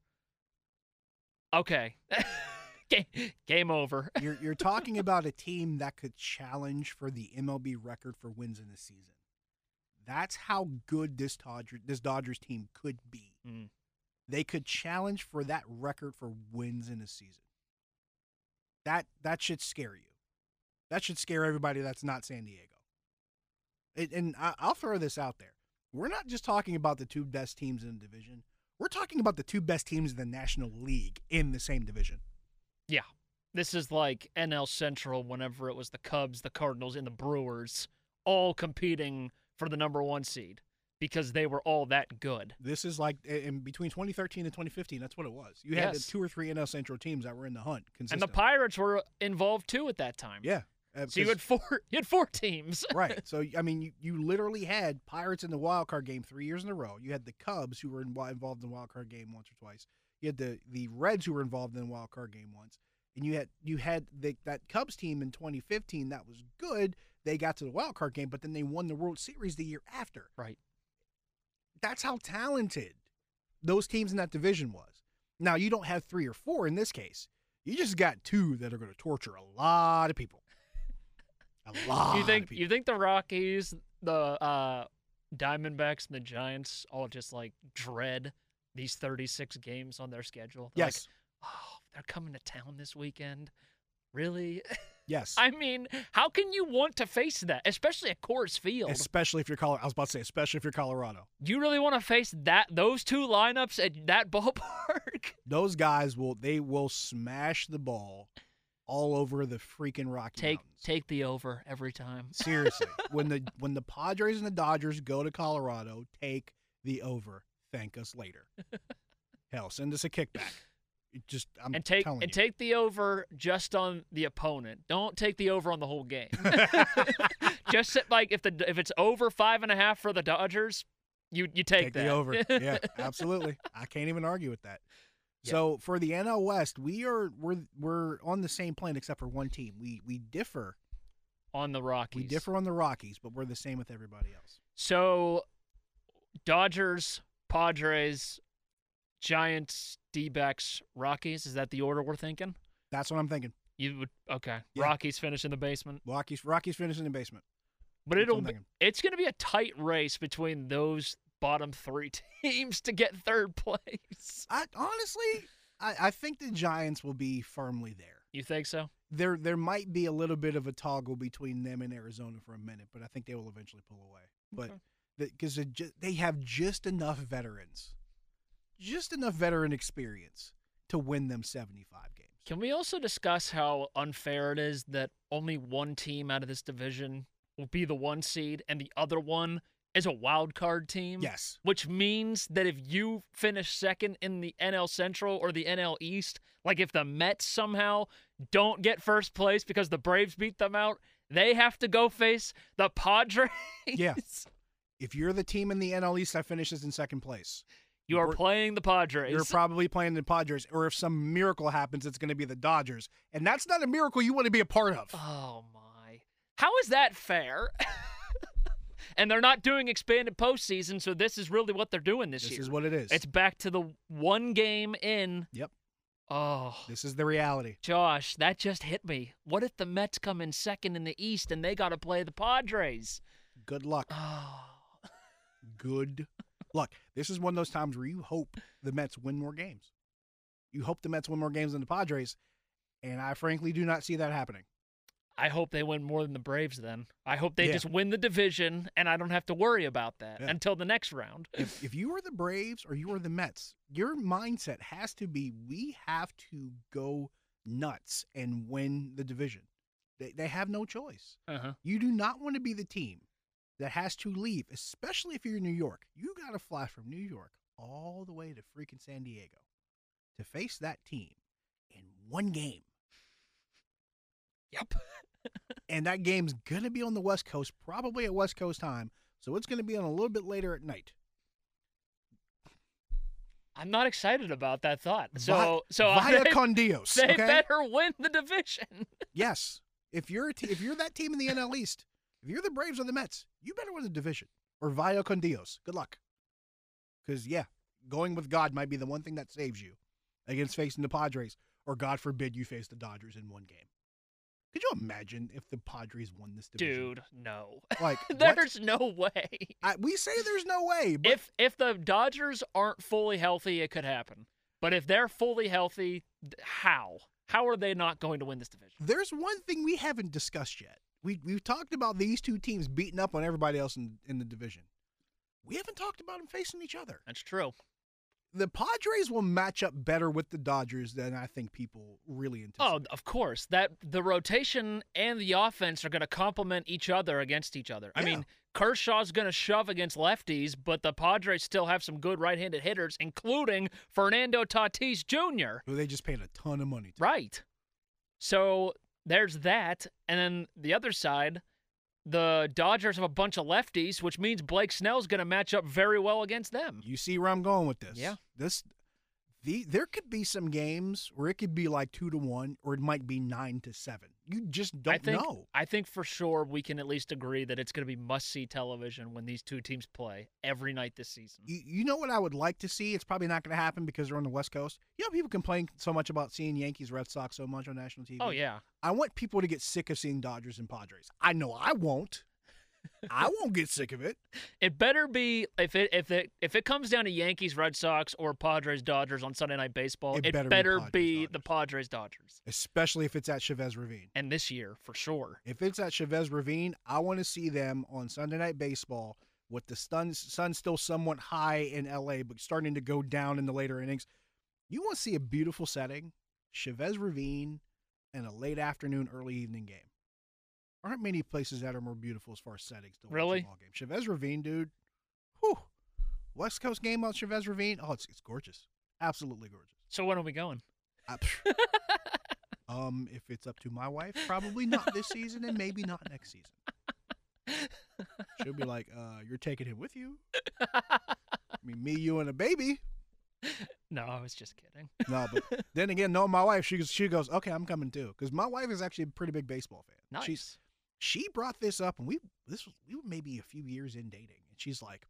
Okay. Game, game over. You're you're talking about a team that could challenge for the MLB record for wins in the season. That's how good this Dodger this Dodgers team could be. Mm. They could challenge for that record for wins in a season. That that should scare you. That should scare everybody that's not San Diego. And I, I'll throw this out there. We're not just talking about the two best teams in the division. We're talking about the two best teams in the National League in the same division. Yeah. This is like NL Central whenever it was the Cubs, the Cardinals, and the Brewers all competing for the number one seed because they were all that good. This is like in between 2013 and 2015. That's what it was. You had Yes. two or three NL Central teams that were in the hunt. And the Pirates were involved too at that time. yeah. uh, So you had four you had four teams. right. So I mean, you, you literally had Pirates in the wild card game three years in a row. You had the Cubs who were in, involved in the wild card game once or twice. You had the the Reds who were involved in the wild card game once, and you had you had the, that Cubs team in 2015 that was good. They got to the wild card game, but then they won the World Series the year after. Right. That's how talented those teams in that division was. Now you don't have three or four in this case. You just got two that are going to torture a lot of people. A lot. you of think people. you think the Rockies, the uh Diamondbacks and the Giants all just like dread these 36 games on their schedule? They're like, Yes. oh, they're coming to town this weekend. Really? Yes. I mean, how can you want to face that, especially at Coors Field? especially if you're Colorado. I was about to say, especially if you're Colorado. Do you really want to face that those two lineups at that ballpark? Those guys will they will smash the ball all over the freaking Rocky take Mountains. take the over every time. Seriously, when the when the Padres and the Dodgers go to Colorado, take the over. Thank us later. Hell, send us a kickback. It just I'm and take telling and you. take the over just on the opponent. Don't take the over on the whole game. just sit, like if the if it's over five and a half for the Dodgers, you you take, take the over. yeah, absolutely. I can't even argue with that. Yeah. So for the NL West, we are we're we're on the same plane except for one team. We we differ. on the Rockies. We differ on the Rockies, but we're the same with everybody else. So, Dodgers, Padres, Giants, D-backs, Rockies. Is that the order we're thinking? That's what I'm thinking. You would okay. Yeah. Rockies finish in the basement, Rockies Rockies finish in the basement. but That's it'll be, it's going to be a tight race between those bottom three teams to get third place. I honestly, I, I think the Giants will be firmly there. You think so? There there might be a little bit of a toggle between them and Arizona for a minute, but I think they will eventually pull away. But Okay. because they have just enough veterans, just enough veteran experience to win them 75 games. Can we also discuss how unfair it is that only one team out of this division will be the one seed and the other one is a wild card team? Yes. Which means that if you finish second in the NL Central or the NL East, like if the Mets somehow don't get first place because the Braves beat them out, they have to go face the Padres. Yeah. If you're the team in the NL East that finishes in second place, You are playing the Padres. you're probably playing the Padres, or if some miracle happens, it's going to be the Dodgers, and that's not a miracle you want to be a part of. oh my. How is that fair? and they're not doing expanded postseason, so this is really what they're doing this, This year. This is what it is. It's back to the one game in. Yep. Oh, This is the reality. Josh, that just hit me. What if the Mets come in second in the East and they got to play the Padres? Good luck. Oh, Good luck. This is one of those times where you hope the Mets win more games. You hope the Mets win more games than the Padres, and I frankly do not see that happening. I hope they win more than the Braves then. I hope they Yeah. just win the division and I don't have to worry about that Yeah. until the next round. If, if you are the Braves or you are the Mets, your mindset has to be we have to go nuts and win the division. They, they have no choice. Uh-huh. You do not want to be the team that has to leave, especially if you're in New York. You got to fly from New York all the way to freaking San Diego to face that team in one game. Yep. And that game's going to be on the West Coast, probably at West Coast time. So it's going to be on a little bit later at night. I'm not excited about that thought. So Vi- so via they, con Dios. they okay? better win the division. Yes. If you're a te- if you're that team in the NL East, if you're the Braves or the Mets, you better win the division or via con Dios. Good luck. Because yeah, going with God might be the one thing that saves you against facing the Padres, or God forbid you face the Dodgers in one game. Could you imagine if the Padres won this division? Dude, no. like what? There's no way. I, we say there's no way, but If if the Dodgers aren't fully healthy, it could happen. But if they're fully healthy, how? How are they not going to win this division? there's one thing we haven't discussed yet. We we've talked about these two teams beating up on everybody else in, in the division. We haven't talked about them facing each other. That's true. the Padres will match up better with the Dodgers than I think people really intend. Oh, of course. That the rotation and the offense are going to complement each other against each other. I mean, Kershaw's going to shove against lefties, but the Padres still have some good right-handed hitters, including Fernando Tatis Jr. Who they just paid a ton of money to. Right. So there's that, and then the other side, the Dodgers have a bunch of lefties, which means Blake Snell's going to match up very well against them. You see where I'm going with this? Yeah. This, the there could be some games where it could be like two to one, or it might be nine to seven. You just don't I think, know. I think for sure we can at least agree that it's going to be must-see television when these two teams play every night this season. You, you know what I would like to see? It's probably not going to happen because they're on the West Coast. You know, people complain so much about seeing Yankees, Red Sox so much on national TV. Oh yeah. I want people to get sick of seeing Dodgers and Padres. I know I won't. I won't get sick of it. It better be if it if it if it comes down to Yankees, Red Sox, or Padres, Dodgers on Sunday Night Baseball, It it, better better, be Padres, be the Padres, Dodgers, especially if it's at Chavez Ravine. and this year for sure. If it's at Chavez Ravine, I want to see them on Sunday Night Baseball with the sun, sun still somewhat high in LA, but starting to go down in the later innings. You want to see a beautiful setting, Chavez Ravine, and a late afternoon, early evening game. Aren't many places that are more beautiful as far as settings to watch Really? a ball game. Chavez Ravine, dude. Whew. West Coast game on Chavez Ravine. Oh, it's it's gorgeous. Absolutely gorgeous. So when are we going? I- um, if it's up to my wife, probably not this season, and maybe not next season. She'll be like, uh, "You're taking him with you." I mean, me, you, and a baby. no, I was just kidding. No, but then again, knowing my wife, she goes, she goes, "Okay, I'm coming too," because my wife is actually a pretty big baseball fan. Nice. She's she brought this up, and we this was we were maybe a few years in dating, and she's like,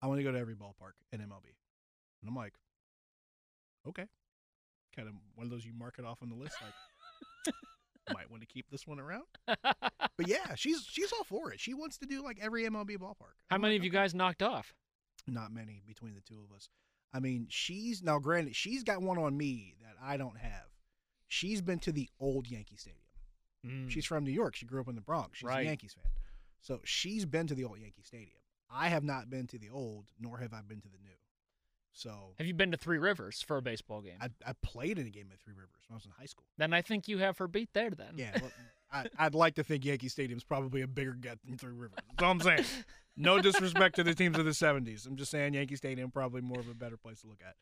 "I want to go to every ballpark in MLB," and I'm like, "Okay," kind of one of those you mark it off on the list, like. Might want to keep this one around, but yeah, she's she's all for it. She wants to do like every MLB ballpark. How I'm many like, of you "Okay." guys knocked off? Not many between the two of us. I mean, she's now granted she's got one on me that I don't have. She's been to the old Yankee Stadium. Mm. She's from New York. She grew up in the Bronx. She's Right. a Yankees fan. So she's been to the old Yankee Stadium. I have not been to the old, nor have I been to the new. So Have you been to Three Rivers for a baseball game? I, I played in a game at Three Rivers when I was in high school. then I think you have her beat there. Then. Yeah, well, I, I'd like to think Yankee Stadium's probably a bigger get than Three Rivers. That's all I'm saying. No disrespect to the teams of the '70s. I'm just saying Yankee Stadium probably more of a better place to look at.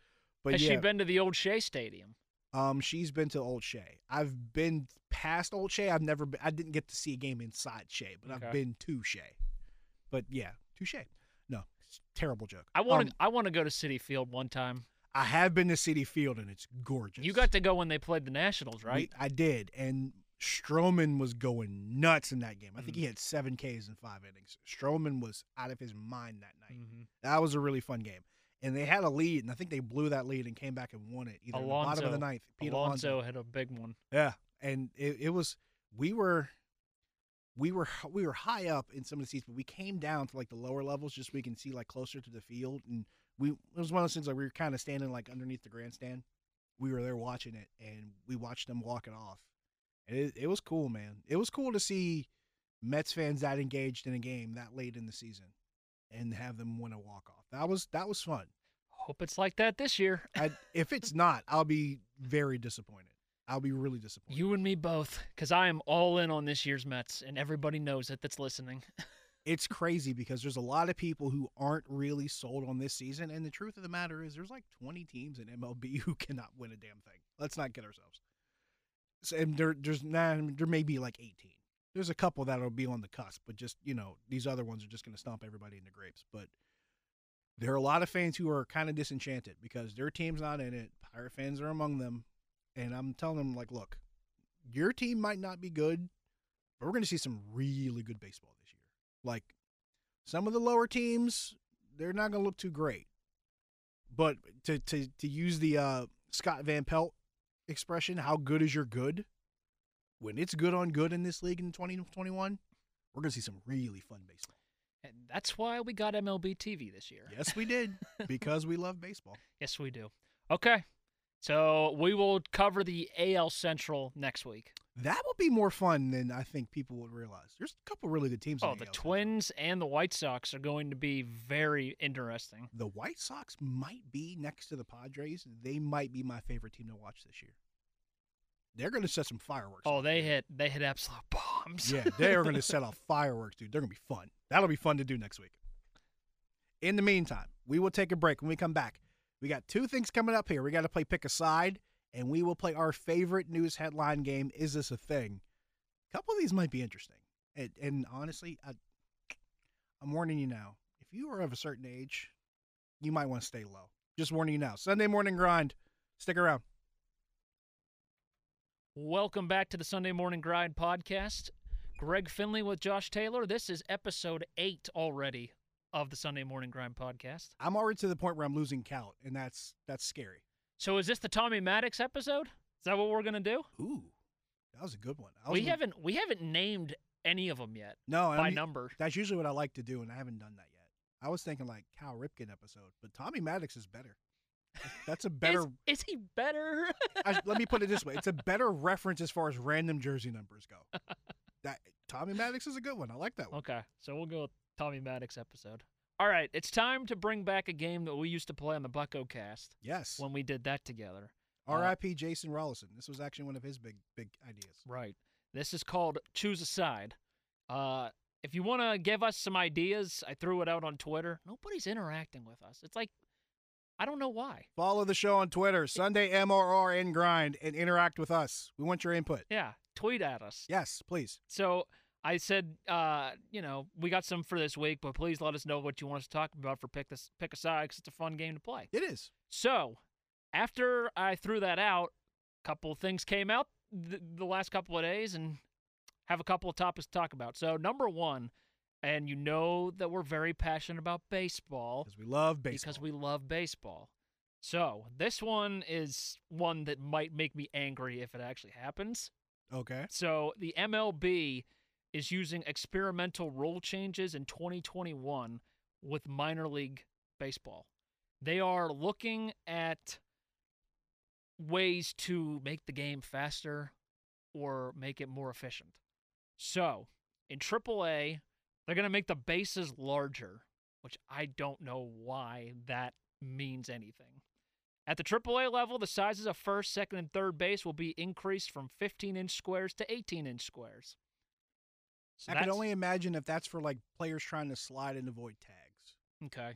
But Has yeah, she been to the old Shea Stadium? Um, she's been to Old Shea. I've been past Old Shea. I've never been. I didn't get to see a game inside Shea, but I've been to Shea. But yeah, to Shea. No, it's a terrible joke. I want to. Um, I want to go to Citi Field one time. I have been to Citi Field and it's gorgeous. You got to go when they played the Nationals, We- right? I did, and Stroman was going nuts in that game. I think Mm. he had seven Ks in five innings. Stroman was out of his mind that night. Mhm. That was a really fun game. And they had a lead, and I think they blew that lead and came back and won it either bottom of the ninth. Pete Alonso Alonso. had a big one. Yeah, and it, it was we were we were we were high up in some of the seats, but we came down to like the lower levels just so we can see like closer to the field. And we it was one of those things like we were kind of standing like underneath the grandstand. We were there watching it, and we watched them walk it off. And it, it was cool, man. It was cool to see Mets fans that engaged in a game that late in the season and have them win a walk off. That was that was fun. Hope it's like that this year. I, if it's not, I'll be very disappointed. I'll be really disappointed. You and me both, because I am all in on this year's Mets, and everybody knows it that's listening. it's crazy because there's a lot of people who aren't really sold on this season, and the truth of the matter is, there's like 20 teams in MLB who cannot win a damn thing. Let's not get ourselves. So, and there, there's nah, there may be like 18. There's a couple that'll be on the cusp, but just you know, these other ones are just going to stomp everybody into grapes. But there are a lot of fans who are kind of disenchanted because their team's not in it. Pirate fans are among them, and I'm telling them like, look, your team might not be good, but we're going to see some really good baseball this year. Like some of the lower teams, they're not going to look too great. But to to to use the uh, Scott Van Pelt expression, how good is your good? When it's good on good in this league in 2021, we're going to see some really fun baseball. And that's why we got MLB TV this year. Yes, we did because we love baseball. Yes, we do. Okay. So we will cover the AL Central next week. That will be more fun than I think people would realize. There's a couple really good teams. in Oh, the Central. Twins and the White Sox are going to be very interesting. The White Sox might be next to the Padres. They might be my favorite team to watch this year. They're going to set some fireworks. Oh, they hit they hit absolute bombs. Yeah, they are going to set off fireworks, dude. They're going to be fun. That'll be fun to do next week. In the meantime, we will take a break. When we come back, we got two things coming up here. We got to play pick a side, and we will play our favorite news headline game. Is this a thing? A couple of these might be interesting, and, and honestly, I, I'm warning you now. If you are of a certain age, you might want to stay low. Just warning you now. Sunday morning grind. Stick around. Welcome back to the Sunday Morning Grind podcast. Greg Finley with Josh Taylor. This is episode eight already of the Sunday Morning Grind podcast. I'm already to the point where I'm losing count, and that's that's scary. So is this the Tommy Maddox episode? Is that what we're gonna do? Ooh, that was a good one. We gonna- haven't we haven't named any of them yet no by I'm- number. That's usually what I like to do, and I haven't done that yet. I was thinking like Cal Ripken episode, but Tommy Maddox is better. That's a better. Is, is he better? I, let me put it this way: it's a better reference as far as random jersey numbers go. That Tommy Maddox is a good one. I like that one. okay, so we'll go with Tommy Maddox episode. All right, it's time to bring back a game that we used to play on the Bucko Cast Yes. when we did that together. R.I.P. Jason Rollison. This was actually one of his big big ideas. Right. This is called Choose a Side. Uh, if you want to give us some ideas, I threw it out on Twitter. Nobody's interacting with us. It's like, I don't know why. Follow the show on Twitter, Sunday MRR and Grind, and interact with us. We want your input. Yeah, tweet at us. Yes, please. So I said, uh, you know, we got some for this week, but please let us know what you want us to talk about for pick this pick a side because it's a fun game to play. It is. So after I threw that out, a couple of things came out th- the last couple of days, and have a couple of topics to talk about. So number one, and you know that we're very passionate about baseball Because we love baseball. because we love baseball. So this one is one that might make me angry if it actually happens. Okay. So the MLB is using experimental rule changes in 2021 with minor league baseball. They are looking at ways to make the game faster or make it more efficient. So, in AAA, they're going to make the bases larger, which I don't know why that means anything. At the AAA level, the sizes of first, second, and third base will be increased from 15 inch squares to 18 inch squares. So I could only imagine if that's for like players trying to slide and avoid tags. Okay.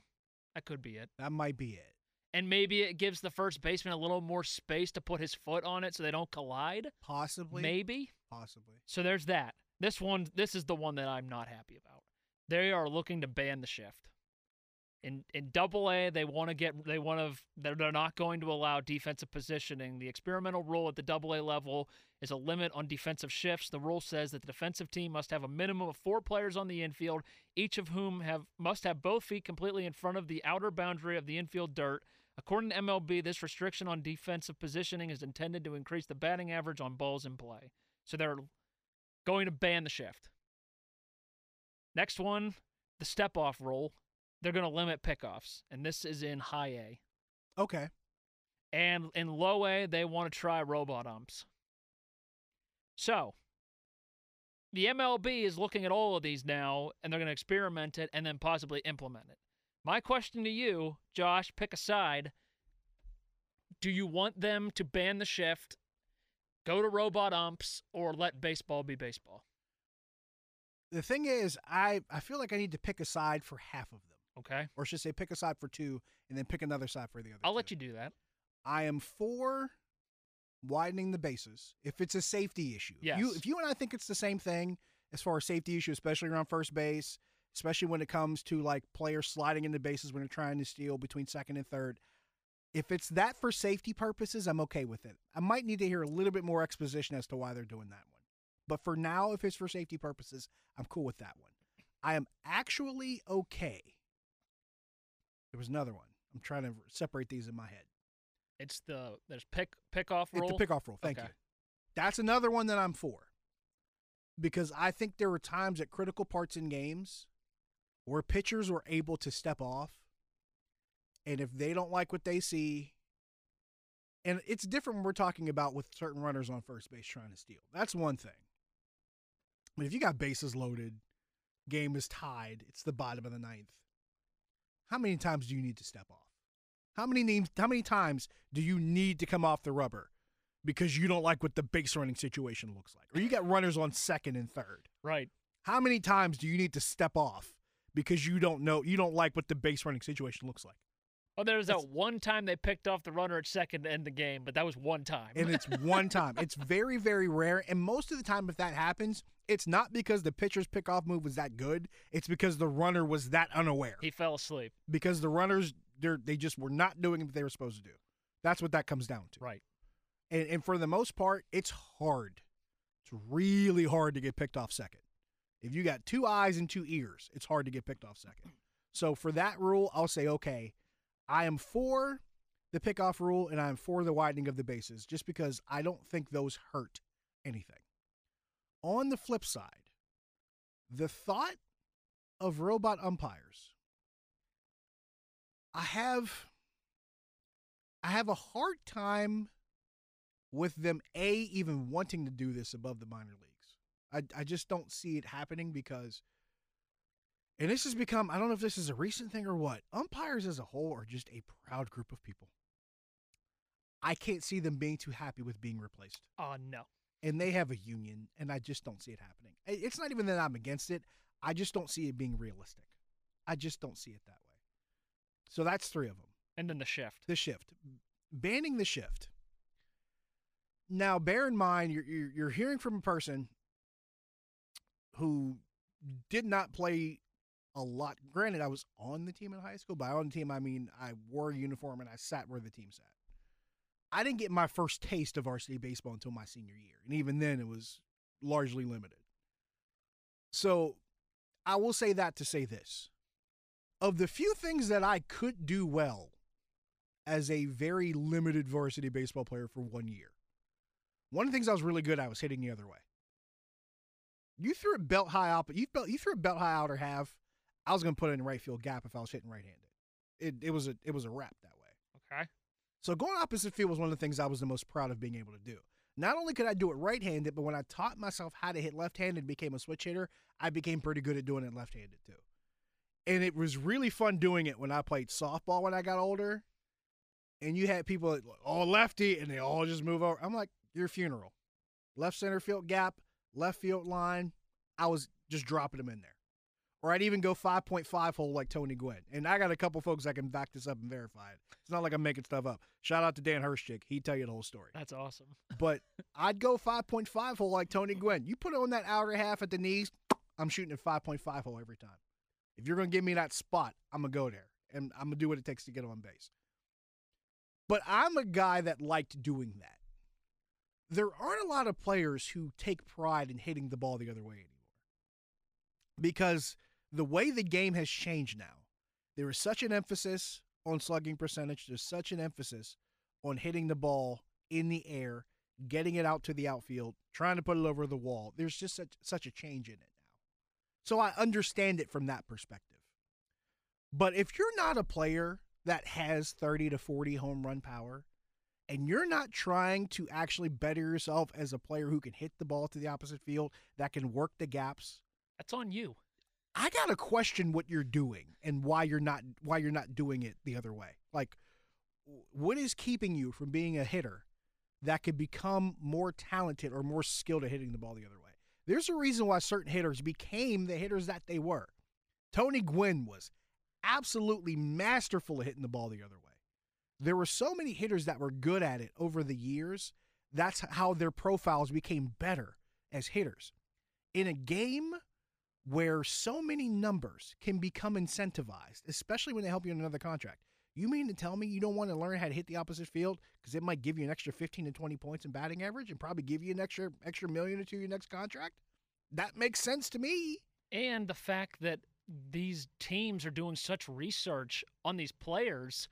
That could be it. That might be it. And maybe it gives the first baseman a little more space to put his foot on it so they don't collide. Possibly. Maybe. Possibly. So there's that. This one this is the one that I'm not happy about. They are looking to ban the shift. In in Double A, they want to get they want to they're, they're not going to allow defensive positioning. The experimental rule at the Double A level is a limit on defensive shifts. The rule says that the defensive team must have a minimum of four players on the infield, each of whom have must have both feet completely in front of the outer boundary of the infield dirt. According to MLB, this restriction on defensive positioning is intended to increase the batting average on balls in play. So they're going to ban the shift. Next one, the step off rule. They're going to limit pickoffs, and this is in high A. Okay. And in low A, they want to try robot umps. So, the MLB is looking at all of these now, and they're going to experiment it and then possibly implement it. My question to you, Josh, pick a side. Do you want them to ban the shift, go to robot umps, or let baseball be baseball? The thing is, I, I feel like I need to pick a side for half of them. Okay. Or should I say pick a side for two and then pick another side for the other. I'll two. let you do that. I am for widening the bases if it's a safety issue. If You, Yes. if you and I think it's the same thing as far as safety issue, especially around first base, especially when it comes to like players sliding into bases when they're trying to steal between second and third. If it's that for safety purposes, I'm okay with it. I might need to hear a little bit more exposition as to why they're doing that one. But for now, if it's for safety purposes, I'm cool with that one. I am actually okay. There was another one. I'm trying to separate these in my head. It's the there's pick pick off It's rule. the pickoff rule. Thank Okay. you. That's another one that I'm for. Because I think there were times at critical parts in games where pitchers were able to step off. And if they don't like what they see, and it's different when we're talking about with certain runners on first base trying to steal. That's one thing. But if you got bases loaded, game is tied, it's the bottom of the ninth. How many times do you need to step off? How many names how many times do you need to come off the rubber because you don't like what the base running situation looks like? Or you got runners on second and third. right. How many times do you need to step off because you don't know you don't like what the base running situation looks like? Oh, there was that one time they picked off the runner at second to end the game, but that was one time. and it's one time. It's very, very rare. And most of the time, if that happens, it's not because the pitcher's pickoff move was that good. It's because the runner was that unaware. he fell asleep. Because the runners, they're, they just were not doing what they were supposed to do. That's what that comes down to. Right. And, and for the most part, it's hard. It's really hard to get picked off second. If you got two eyes and two ears, it's hard to get picked off second. So for that rule, I'll say, okay, I am for the pickoff rule and I'm for the widening of the bases just because I don't think those hurt anything. On the flip side, the thought of robot umpires, I have I have a hard time with them a even wanting to do this above the minor leagues. I I just don't see it happening because and this has become I don't know if this is a recent thing or what. Umpires as a whole are just a proud group of people. I can't see them being too happy with being replaced. Oh no. And they have a union and I just don't see it happening. It's not even that I'm against it. I just don't see it being realistic. I just don't see it that way. So that's 3 of them And then the shift. the shift, banning the shift. Now, bear in mind, you're, you're, you're hearing from a person who did not play a lot. Granted, I was on the team in high school. By on the team, I mean I wore a uniform and I sat where the team sat. I didn't get my first taste of varsity baseball until my senior year, and even then, it was largely limited. So, I will say that to say this: of the few things that I could do well as a very limited varsity baseball player for one year. One of the things I was really good at was hitting the other way. You threw a belt high you belt, you threw a belt high outer half. I was going to put it in right field gap if I was hitting right-handed. It it was a it was a wrap that way. Okay. So going opposite field was one of the things I was the most proud of being able to do. Not only could I do it right-handed, but when I taught myself how to hit left-handed and became a switch hitter, I became pretty good at doing it left-handed too. And it was really fun doing it when I played softball when I got older. And you had people oh lefty, and they all just move over. I'm like, your funeral. Left center field gap, left field line. I was just dropping them in there. Or I'd even go 5.5 hole like Tony Gwynn. And I got a couple folks that can back this up and verify it. It's not like I'm making stuff up. Shout out to Dan Hirschchick. He'd tell you the whole story. That's awesome. But I'd go 5.5 hole like Tony Gwynn. You put it on that outer half at the knees, I'm shooting at 5.5 hole every time. If you're going to give me that spot, I'm going to go there. and I'm gonna do what it takes to get on base. But I'm a guy that liked doing that. There aren't a lot of players who take pride in hitting the ball the other way anymore. Because the way the game has changed now, there is such an emphasis on slugging percentage, there's such an emphasis on hitting the ball in the air, getting it out to the outfield, trying to put it over the wall. There's just such, such a change in it now. So I understand it from that perspective. But if you're not a player that has 30 to 40 home run power, and you're not trying to actually better yourself as a player who can hit the ball to the opposite field, that can work the gaps, That's on you. I got to question what you're doing and why you're not why you're not doing it the other way. Like what is keeping you from being a hitter that could become more talented or more skilled at hitting the ball the other way? There's a reason why certain hitters became the hitters that they were. Tony Gwynn was absolutely masterful at hitting the ball the other way. There were so many hitters that were good at it over the years. That's how their profiles became better as hitters. In a game where so many numbers can become incentivized, especially when they help you in another contract. You mean to tell me you don't want to learn how to hit the opposite field because it might give you an extra 15 to 20 points in batting average and probably give you an extra extra million or two your next contract? That makes sense to me. And the fact that these teams are doing such research on these players,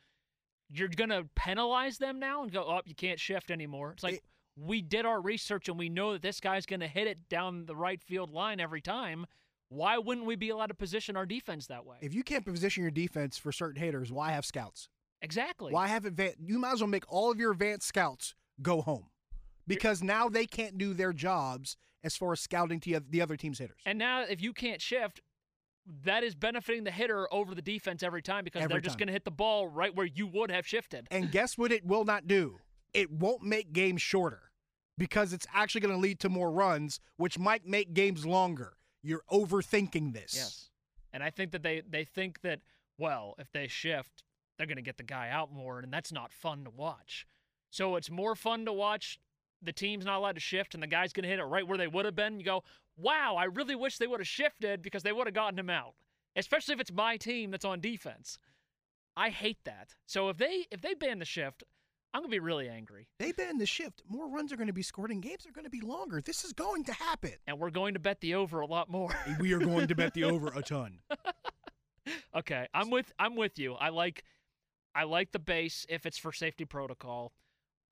you're going to penalize them now and go, oh, you can't shift anymore. It's like, It- we did our research and we know that this guy's going to hit it down the right field line every time. Why wouldn't we be allowed to position our defense that way? If you can't position your defense for certain hitters, why have scouts? exactly. Why have advanced? You might as well make all of your advanced scouts go home because now they can't do their jobs as far as scouting to the other team's hitters. And now, if you can't shift, that is benefiting the hitter over the defense every time because Every they're just going to hit the ball right where you would have shifted. And guess what it will not do? It won't make games shorter because it's actually going to lead to more runs, which might make games longer. You're overthinking this. Yes. And I think that they they think that well, if they shift, they're going to get the guy out more and that's not fun to watch. So it's more fun to watch the team's not allowed to shift and the guy's going to hit it right where they would have been. You go, "Wow, I really wish they would have shifted because they would have gotten him out." Especially if it's my team that's on defense. I hate that. So if they if they ban the shift, I'm going to be really angry. They ban the shift. More runs are going to be scored and games are going to be longer. This is going to happen. And we're going to bet the over a lot more. We are going to bet the over a ton. Okay, I'm with I'm with you. I like I like the base if it's for safety protocol.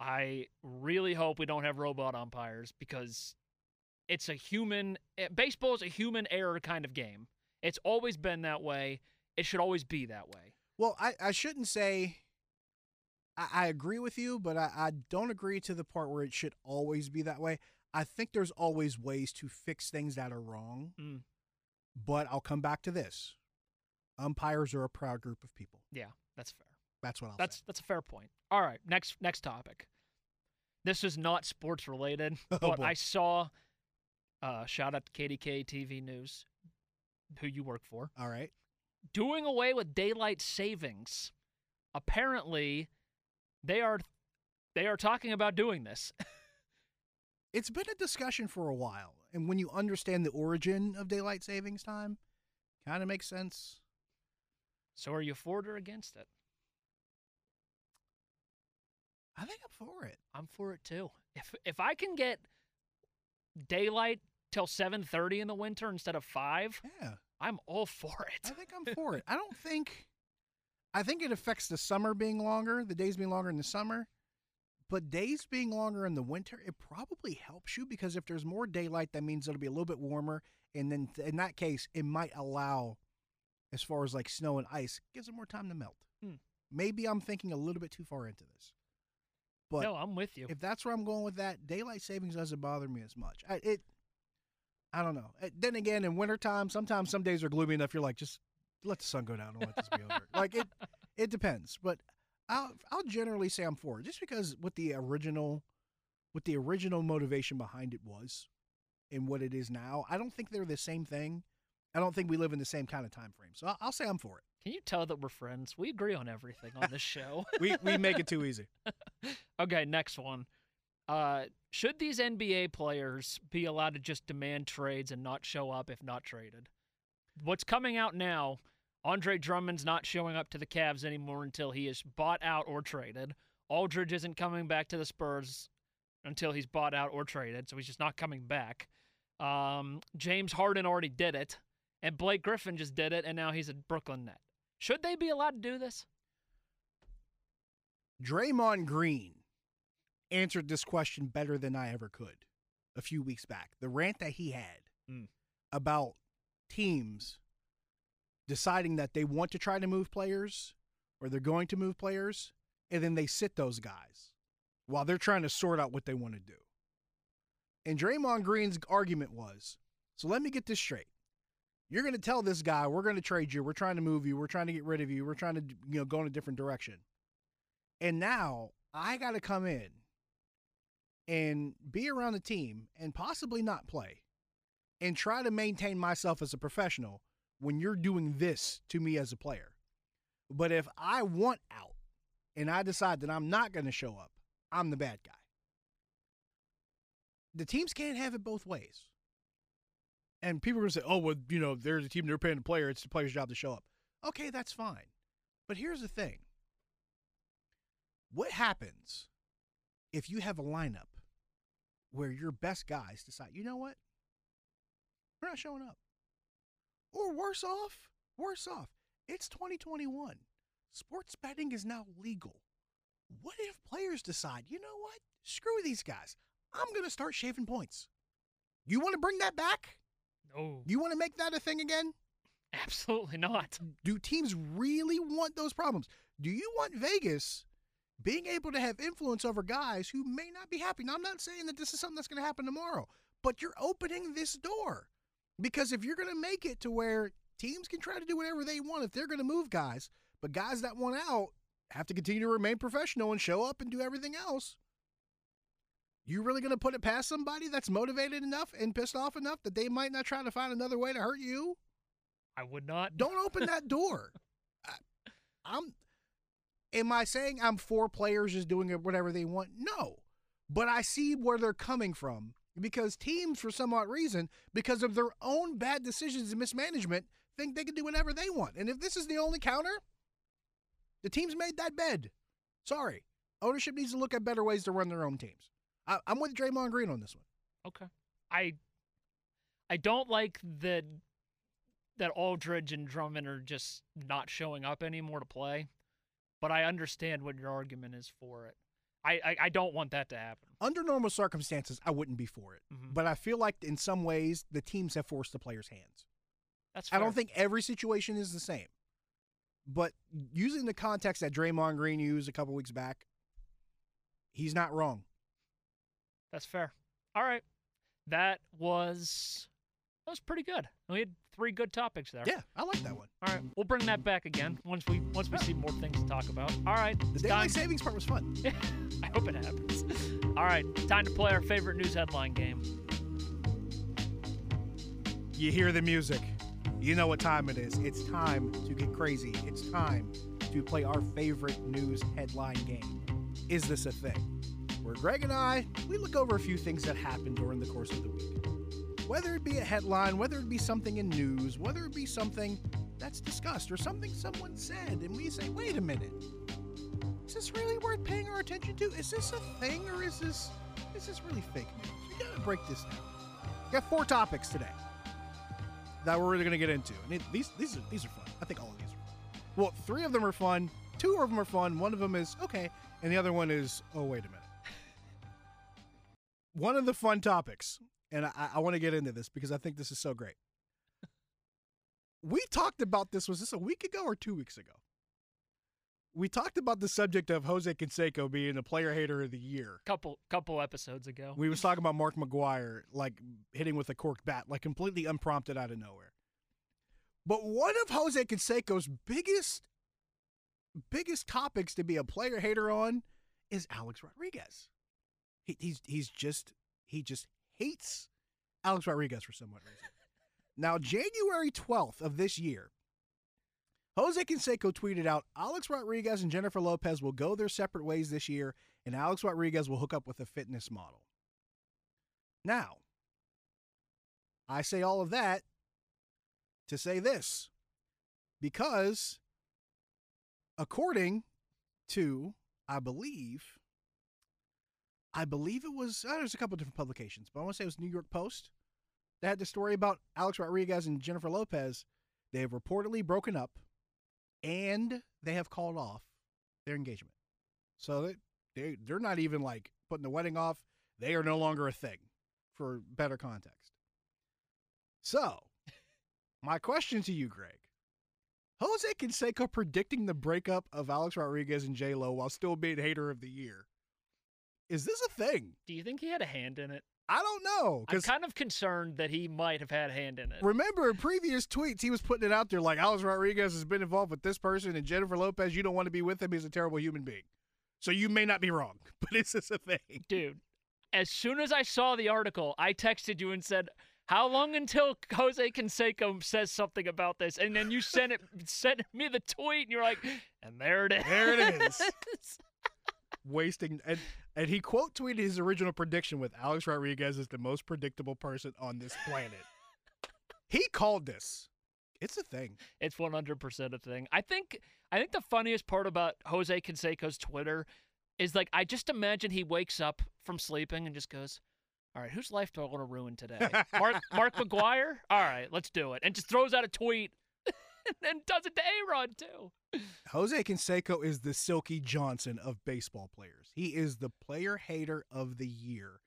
I really hope we don't have robot umpires because it's a human eh, baseball is a human error kind of game. It's always been that way. It should always be that way. Well, I, I shouldn't say I, I agree with you, but I, I don't agree to the part where it should always be that way. I think there's always ways to fix things that are wrong. Mm. But I'll come back to this. Umpires are a proud group of people. Yeah, that's fair. That's what I'll That's say. that's a fair point. All right, next next topic. This is not sports related, Oh, but boy. I saw uh shout out to KDK TV News, who you work for. All right. doing away with daylight savings. Apparently, they are they are talking about doing this. It's been a discussion for a while. And when you understand the origin of daylight savings time, kind of makes sense. so are you for it or against it? I think I'm for it. I'm for it too. If if I can get daylight till 7:30 in the winter instead of 5, Yeah. I'm all for it. I think I'm for it. I don't think I think it affects the summer being longer, the days being longer in the summer. But days being longer in the winter, it probably helps you because if there's more daylight, that means it'll be a little bit warmer. And then in that case, it might allow, as far as like snow and ice, gives it more time to melt. Hmm. Maybe I'm thinking a little bit too far into this. But no, I'm with you. if that's where I'm going with that, daylight savings doesn't bother me as much. I, it, I don't know. Then again, in wintertime, sometimes some days are gloomy enough. You're like, just let the sun go down and let this be over. like it, it depends. But I'll, I'll generally say I'm for it, just because what the original, what the original motivation behind it was, and what it is now. I don't think they're the same thing. I don't think we live in the same kind of time frame. So I'll, I'll say I'm for it. Can you tell that we're friends? We agree on everything on this show. We we make it too easy. Okay, next one. Uh, should these NBA players be allowed to just demand trades and not show up if not traded? What's coming out now? Andre Drummond's not showing up to the Cavs anymore until he is bought out or traded. Aldridge isn't coming back to the Spurs until he's bought out or traded, so he's just not coming back. Um, James Harden already did it, and Blake Griffin just did it, and now he's a Brooklyn net. Should they be allowed to do this? Draymond Green answered this question better than I ever could a few weeks back. The rant that he had Mm. about teams deciding that they want to try to move players or they're going to move players, and then they sit those guys while they're trying to sort out what they want to do. And Draymond Green's argument was so let me get this straight. You're going to tell this guy, we're going to trade you, we're trying to move you, we're trying to get rid of you, we're trying to you know go in a different direction. And now I got to come in and be around the team and possibly not play and try to maintain myself as a professional when you're doing this to me as a player. But if I want out and I decide that I'm not going to show up, I'm the bad guy. The teams can't have it both ways. And people are going to say, oh, well, you know, there's a team, they're paying the player. It's the player's job to show up. Okay, that's fine. But here's the thing what happens if you have a lineup where your best guys decide, you know what? We're not showing up. Or worse off, worse off, it's 2021. Sports betting is now legal. What if players decide, you know what? Screw these guys. I'm going to start shaving points. You want to bring that back? No, You want to make that a thing again? absolutely not. Do teams really want those problems? Do you want Vegas being able to have influence over guys who may not be happy? Now, I'm not saying that this is something that's going to happen tomorrow, but you're opening this door. Because if you're going to make it to where teams can try to do whatever they want, if they're going to move guys, but guys that want out have to continue to remain professional and show up and do everything else, you really going to put it past somebody that's motivated enough and pissed off enough that they might not try to find another way to hurt you? I would not. Don't open that door. I, I'm. Am I saying I'm for players just doing it whatever they want? No, but I see where they're coming from because teams, for some odd reason, because of their own bad decisions and mismanagement, think they can do whatever they want. And if this is the only counter, the team's made that bed. Sorry, ownership needs to look at better ways to run their own teams. I, I'm with Draymond Green on this one. Okay. I I don't like that that Aldridge and Drummond are just not showing up anymore to play, but I understand what your argument is for it. I I, I don't want that to happen. Under normal circumstances, I wouldn't be for it. Mhm. But I feel like in some ways the teams have forced the players' hands. That's I don't think every situation is the same. But using the context that Draymond Green used a couple weeks back, he's not wrong. that's fair. All right, that was that was pretty good. We had three good topics there. Yeah, I like that one. All right, we'll bring that back again once we once we see more things to talk about. All right, The it's daylight time. savings part was fun. I hope it happens. All right, time to play our favorite news headline game. You hear the music. You know what time it is. It's time to get crazy. It's time to play our favorite news headline game. Is this a thing? Where Greg and I, we look over a few things that happened during the course of the week. Whether it be a headline, whether it be something in news, whether it be something that's discussed or something someone said, and we say, wait a minute, is this really worth paying our attention to? Is this a thing or is this is this really fake news? We gotta break this down. We got four topics today that we're really to get into. And it, these these are these are fun. I think all of these are fun. Well, three of them are fun. Two of them are fun. One of them is okay, and the other one is oh wait a minute. One of the fun topics, and I, I want to get into this because I think this is so great. We talked about this. Was this a week ago or two weeks ago? We talked about the subject of Jose Canseco being the player hater of the year. Couple couple episodes ago. We was talking about Mark McGwire like hitting with a cork bat, like completely unprompted out of nowhere. But one of Jose Canseco's biggest biggest topics to be a player hater on is Alex Rodriguez. He, he's he's just he just hates Alex Rodriguez for some reason. now, January twelfth of this year, Jose Canseco tweeted out Alex Rodriguez and Jennifer Lopez will go their separate ways this year, and Alex Rodriguez will hook up with a fitness model. Now, I say all of that to say this because according to, I believe, I believe it was, uh, there's a couple different publications, but I want to say it was New York Post that had the story about Alex Rodriguez and Jennifer Lopez. They have reportedly broken up and they have called off their engagement. So they, they, they're not even like putting the wedding off. They are no longer a thing for better context. So, my question to you, Greg Jose Canseco predicting the breakup of Alex Rodriguez and J Lo while still being hater of the year. Is this a thing? Do you think he had a hand in it? I don't know. I'm kind of concerned that he might have had a hand in it. remember in previous tweets, he was putting it out there like Alex Rodriguez has been involved with this person and Jennifer Lopez, you don't want to be with him. He's a terrible human being. So you may not be wrong, but is this a thing? Dude, as soon as I saw the article, I texted you and said, "How long until Jose Canseco says something about this?" And then you sent it, sent me the tweet, and you're like, "And there it is." There it is. Wasting and and he quote tweeted his original prediction with Alex Rodriguez is the most predictable person on this planet. he called this. It's a thing. It's 100% a thing. I think I think the funniest part about Jose Canseco's Twitter is like I just imagine he wakes up from sleeping and just goes, "All right, whose life do I want to ruin today? Mark Mark McGwire? All right, let's do it." And just throws out a tweet and then does it to A-Rod too. Jose Canseco is the Silky Johnson of baseball players. He is the player hater of the year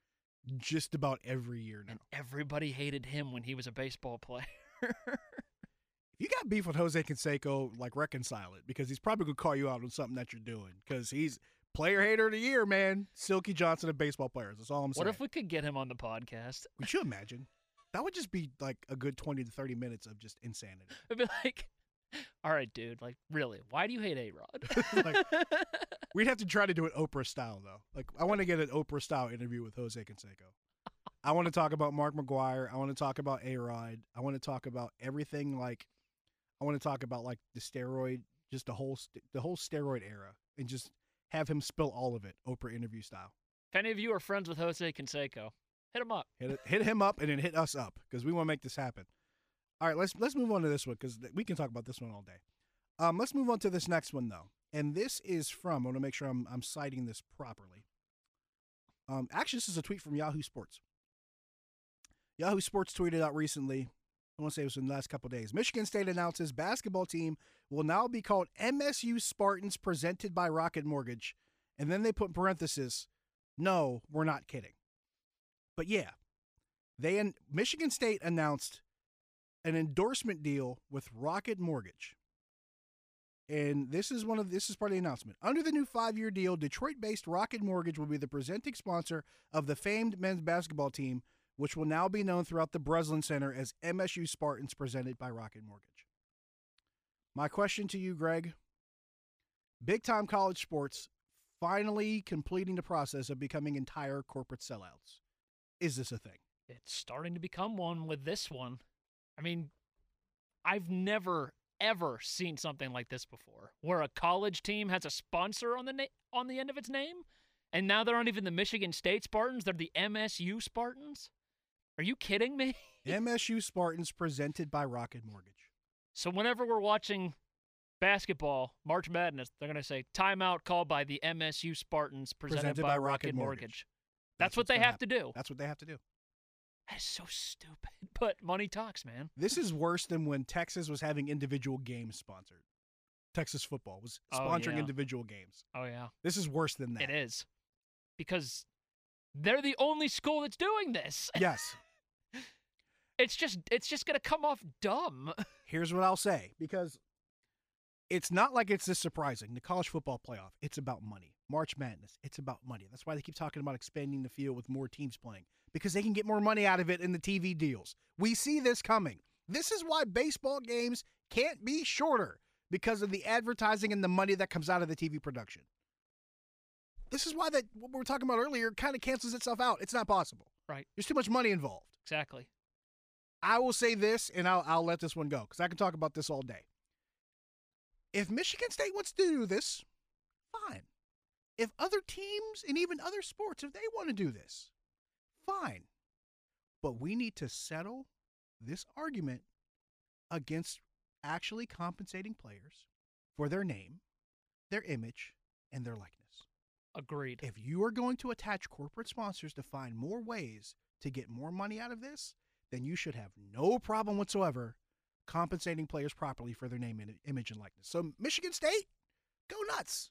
just about every year now. And everybody hated him when he was a baseball player. If you got beef with Jose Canseco, like reconcile it because he's probably gonna call you out on something that you're doing because he's player hater of the year, man. Silky Johnson of baseball players. That's all I'm saying. what if we could get him on the podcast? Would you imagine? That would just be like a good 20 to 30 minutes of just insanity. I'd be like, "All right, dude. Like, really? Why do you hate A-Rod?" Like- We'd have to try to do it Oprah style, though. Like, I want to get an Oprah style interview with Jose Canseco. I want to talk about Mark McGwire. I want to talk about A Rod. I want to talk about everything. Like, I want to talk about like the steroid, just the whole st- the whole steroid era, and just have him spill all of it, Oprah interview style. if any of you are friends with Jose Canseco, hit him up. Hit hit him up and then hit us up because we want to make this happen. All right, let's let's move on to this one because we can talk about this one all day. Um, let's move on to this next one though, and this is from. I want to make sure I'm I'm citing this properly. Um, actually, this is a tweet from Yahoo Sports. Yahoo Sports tweeted out recently. I want to say it was in the last couple days. Michigan State announces basketball team will now be called MSU Spartans, presented by Rocket Mortgage, and then they put in parenthesis, "No, we're not kidding." But yeah, they and Michigan State announced an endorsement deal with Rocket Mortgage. And this is one of this is part of the announcement. Under the new five-year deal, Detroit-based Rocket Mortgage will be the presenting sponsor of the famed men's basketball team, which will now be known throughout the Breslin Center as MSU Spartans, presented by Rocket Mortgage. My question to you, Greg: Big-time college sports finally completing the process of becoming entire corporate sellouts. Is this a thing? It's starting to become one with this one. I mean, I've never ever seen something like this before, where a college team has a sponsor on the na- on the end of its name, and now they're not even the Michigan State Spartans; they're the MSU Spartans. Are you kidding me? MSU Spartans presented by Rocket Mortgage. So whenever we're watching basketball, March Madness, they're gonna say timeout called by the MSU Spartans, presented, by, Rocket, Mortgage. That's, what they have to do. That's what they have to do. That is so stupid, but money talks, man. This is worse than when Texas was having individual games sponsored. Texas football was Oh, sponsoring yeah. individual games. Oh yeah. This is worse than that. It is. Because they're the only school that's doing this. Yes. It's just it's just going to come off dumb. Here's what I'll say because it's not like it's this surprising. The college football playoff, it's about money. March Madness, it's about money. That's why they keep talking about expanding the field with more teams playing because they can get more money out of it in the TV deals. We see this coming. This is why baseball games can't be shorter because of the advertising and the money that comes out of the TV production. This is why that what we were talking about earlier kind of cancels itself out. It's not possible. Right. There's too much money involved. Exactly. I will say this, and I'll, I'll let this one go because I can talk about this all day. If Michigan State wants to do this, fine. If other teams and even other sports, if they want to do this, fine. But we need to settle this argument against actually compensating players for their name, their image, and their likeness. Agreed. If you are going to attach corporate sponsors to find more ways to get more money out of this, then you should have no problem whatsoever compensating players properly for their name and image and likeness. So Michigan State, go nuts.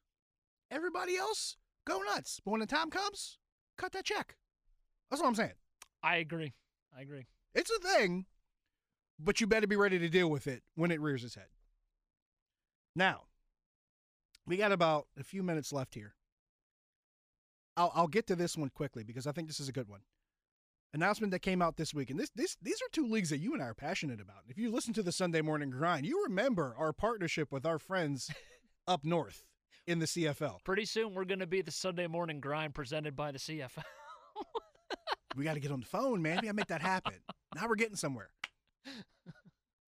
Everybody else, go nuts. But when the time comes, cut that check. That's all I'm saying. I agree. I agree. It's a thing, but you better be ready to deal with it when it rears its head. Now, we got about a few minutes left here. I'll, I'll get to this one quickly because I think this is a good one. Announcement that came out this week, and this, this these are two leagues that you and I are passionate about. If you listen to the Sunday Morning Grind, you remember our partnership with our friends up north in the CFL. Pretty soon we're going to be the Sunday morning grind presented by the CFL. We got to get on the phone, man. We got to make that happen. now we're getting somewhere.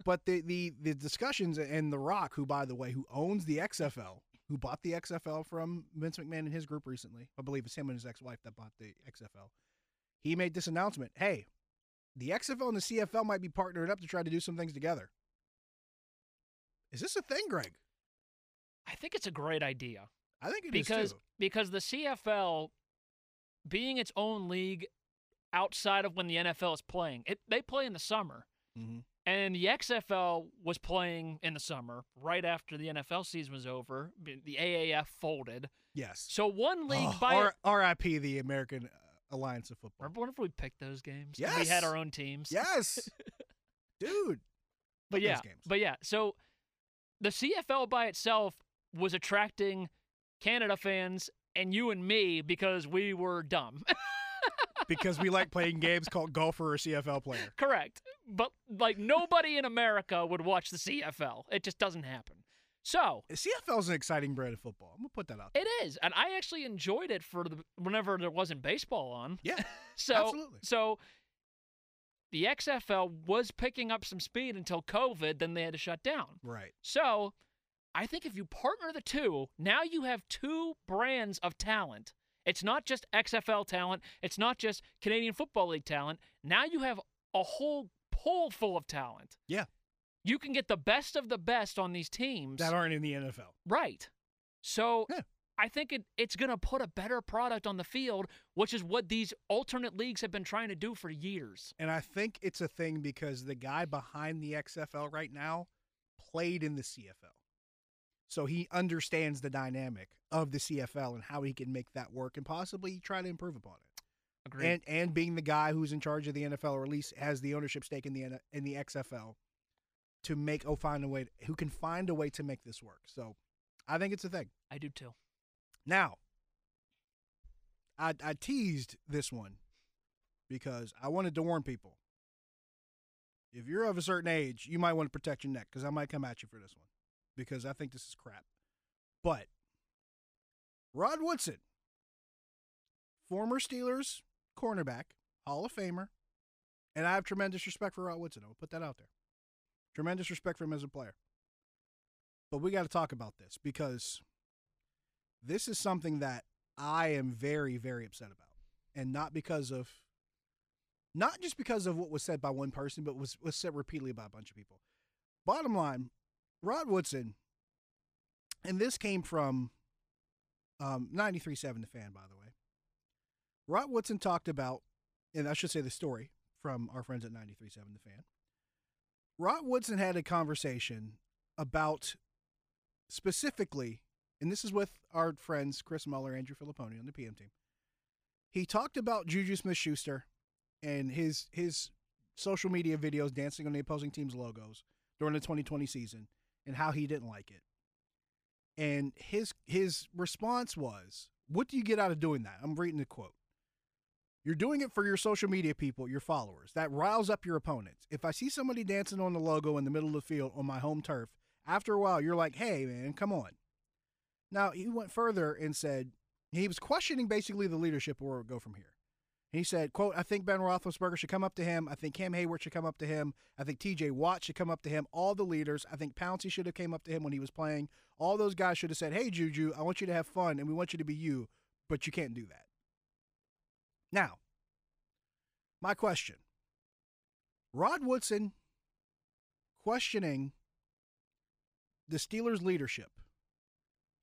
But the, the the discussions and The Rock, who by the way, who owns the XFL, who bought the XFL from Vince McMahon and his group recently, I believe it's him and his ex-wife that bought the XFL. He made this announcement: Hey, the XFL and the CFL might be partnered up to try to do some things together. Is this a thing, Greg? I think it's a great idea I think it is because too. because the CFL being its own league outside of when the NFL is playing. It they play in the summer. Mhm. And the XFL was playing in the summer right after the NFL season was over. The AAF folded. Yes. So one league Oh, by R- RIP the American Alliance of Football. Remember whenever we picked those games? We had our own teams. Yes, dude. But yeah, those games. but yeah. So the CFL by itself was attracting Canada fans and you and me because we were dumb. because we like playing games called golfer or CFL player. Correct. But like nobody in America would watch the CFL. It just doesn't happen. So CFL is an exciting brand of football. I'm gonna put that out. There. it is, and I actually enjoyed it for the whenever there wasn't baseball on. Yeah, So absolutely. so the XFL was picking up some speed until COVID, then they had to shut down. right. So I think if you partner the two, now you have two brands of talent. It's not just XFL talent, it's not just Canadian Football League talent. Now you have a whole pool full of talent. Yeah. You can get the best of the best on these teams. That aren't in the NFL. right. So Yeah. I think it, it's going to put a better product on the field, which is what these alternate leagues have been trying to do for years. And I think it's a thing because the guy behind the XFL right now played in the CFL. So he understands the dynamic of the CFL and how he can make that work and possibly try to improve upon it. Agreed. And and being the guy who's in charge of the NFL or at least has the ownership stake in the in the XFL to make oh find a way who can find a way to make this work. So I think it's a thing. I do too. Now, I, I teased this one because I wanted to warn people. If you're of a certain age, you might want to protect your neck because I might come at you for this one because I think this is crap. But Rod Woodson, former Steelers cornerback, Hall of Famer, and I have tremendous respect for Rod Woodson. I'll put that out there. Tremendous respect for him as a player. But we got to talk about this because this is something that I am very, very upset about. And not because of, not just because of what was said by one person, but was, was said repeatedly by a bunch of people. Bottom line, Rod Woodson, and this came from um, 93.7 The Fan, by the way. Rod Woodson talked about, and I should say the story from our friends at 93.7 The Fan. Rod Woodson had a conversation about specifically, and this is with our friends Chris Mueller, Andrew Fillipponi on the PM team. He talked about Juju Smith Schuster and his his social media videos dancing on the opposing team's logos during the 2020 season and how he didn't like it. And his his response was, "What do you get out of doing that?" I'm reading the quote. You're doing it for your social media people, your followers. That riles up your opponents. If I see somebody dancing on the logo in the middle of the field on my home turf, after a while, you're like, hey, man, come on. Now, he went further and said he was questioning basically the leadership where it would go from here. He said, quote, I think Ben Roethlisberger should come up to him. I think Cam Heyward should come up to him. I think TJ Watt should come up to him. All the leaders. I think Pouncey should have came up to him when he was playing. All those guys should have said, hey, Juju, I want you to have fun and we want you to be you, but you can't do that. Now, my question Rod Woodson questioning the Steelers' leadership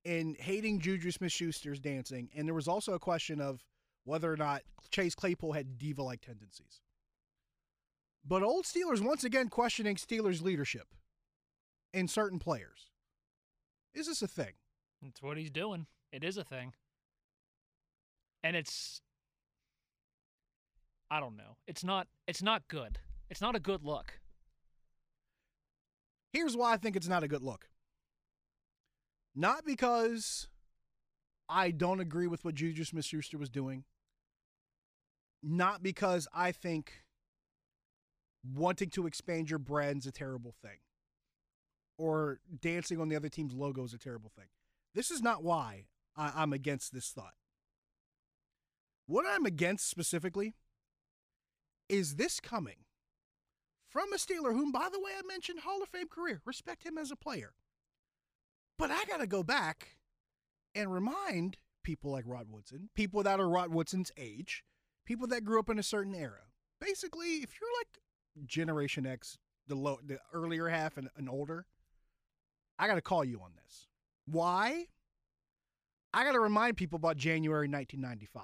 and hating Juju Smith Schuster's dancing, and there was also a question of whether or not Chase Claypool had diva like tendencies. But old Steelers once again questioning Steelers' leadership in certain players. Is this a thing? It's what he's doing. It is a thing. And it's I don't know. It's not it's not good. It's not a good look. Here's why I think it's not a good look. Not because I don't agree with what Juju Smith Schuster was doing. Not because I think wanting to expand your brand's a terrible thing. Or dancing on the other team's logo is a terrible thing. This is not why I, am against this thought. What I'm against specifically is this coming from a Steeler, whom, by the way, I mentioned Hall of Fame career. Respect him as a player. But I got to go back and remind people like Rod Woodson, people that are Rod Woodson's age, people that grew up in a certain era. Basically, if you're like Generation X, the low, the earlier half and, and older, I got to call you on this. Why? I got to remind people about January 1995.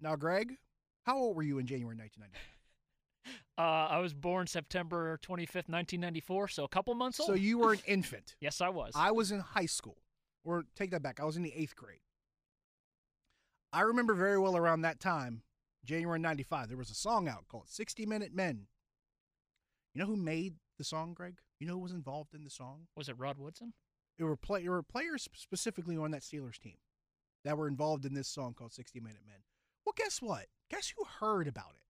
Now, Greg, how old were you in January 1995? Uh, I was born September 25th, 1994, so a couple months old. So you were an infant. yes, I was. I was in high school. Or take that back. I was in the eighth grade. I remember very well around that time, January 95, there was a song out called 60 Minute Men. You know who made the song, Greg? You know who was involved in the song? Was it Rod Woodson? There were, play, there were players specifically on that Steelers team that were involved in this song called 60 Minute Men. Well, guess what? Guess who heard about it?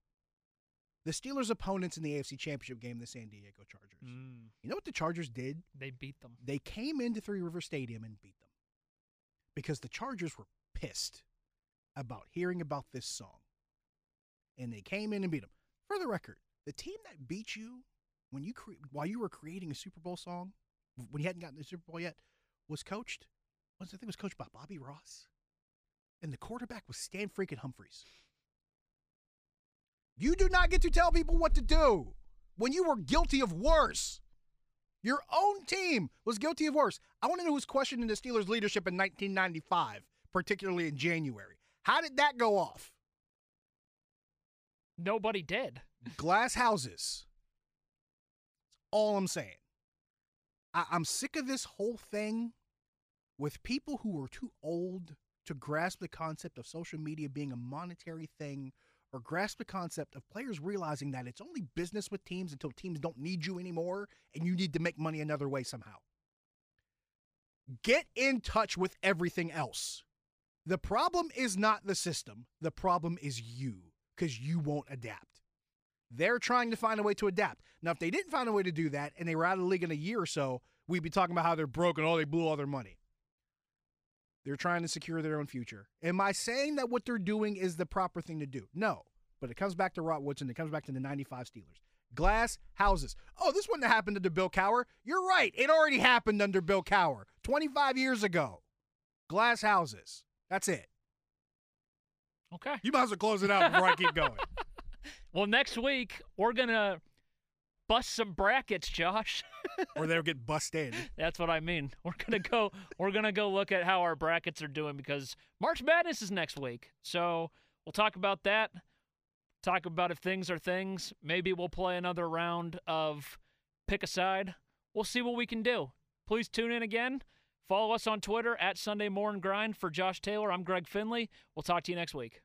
The Steelers' opponents in the AFC Championship game, the San Diego Chargers. Mm. You know what the Chargers did? They beat them. They came into Three River Stadium and beat them because the Chargers were pissed about hearing about this song. And they came in and beat them. For the record, the team that beat you when you cre- while you were creating a Super Bowl song, when you hadn't gotten the Super Bowl yet, was coached. Was I think it was coached by Bobby Ross, and the quarterback was Stan freaking Humphries. You do not get to tell people what to do when you were guilty of worse. Your own team was guilty of worse. I want to know who's questioning the Steelers' leadership in 1995, particularly in January. How did that go off? Nobody did. Glass houses. That's all I'm saying. I- I'm sick of this whole thing with people who are too old to grasp the concept of social media being a monetary thing or grasp the concept of players realizing that it's only business with teams until teams don't need you anymore and you need to make money another way somehow. Get in touch with everything else. The problem is not the system, the problem is you because you won't adapt. They're trying to find a way to adapt. Now, if they didn't find a way to do that and they were out of the league in a year or so, we'd be talking about how they're broken. Oh, they blew all their money. They're trying to secure their own future. Am I saying that what they're doing is the proper thing to do? No. But it comes back to Rod Woodson. It comes back to the 95 Steelers. Glass houses. Oh, this wouldn't have happened under Bill Cowher. You're right. It already happened under Bill Cowher 25 years ago. Glass houses. That's it. Okay. You might as well close it out before I keep going. Well, next week we're gonna bust some brackets, Josh. or they'll get busted. That's what I mean. We're gonna go. We're gonna go look at how our brackets are doing because March Madness is next week. So we'll talk about that. Talk about if things are things. Maybe we'll play another round of pick a side. We'll see what we can do. Please tune in again. Follow us on Twitter at Sunday Morning Grind. For Josh Taylor, I'm Greg Finley. We'll talk to you next week.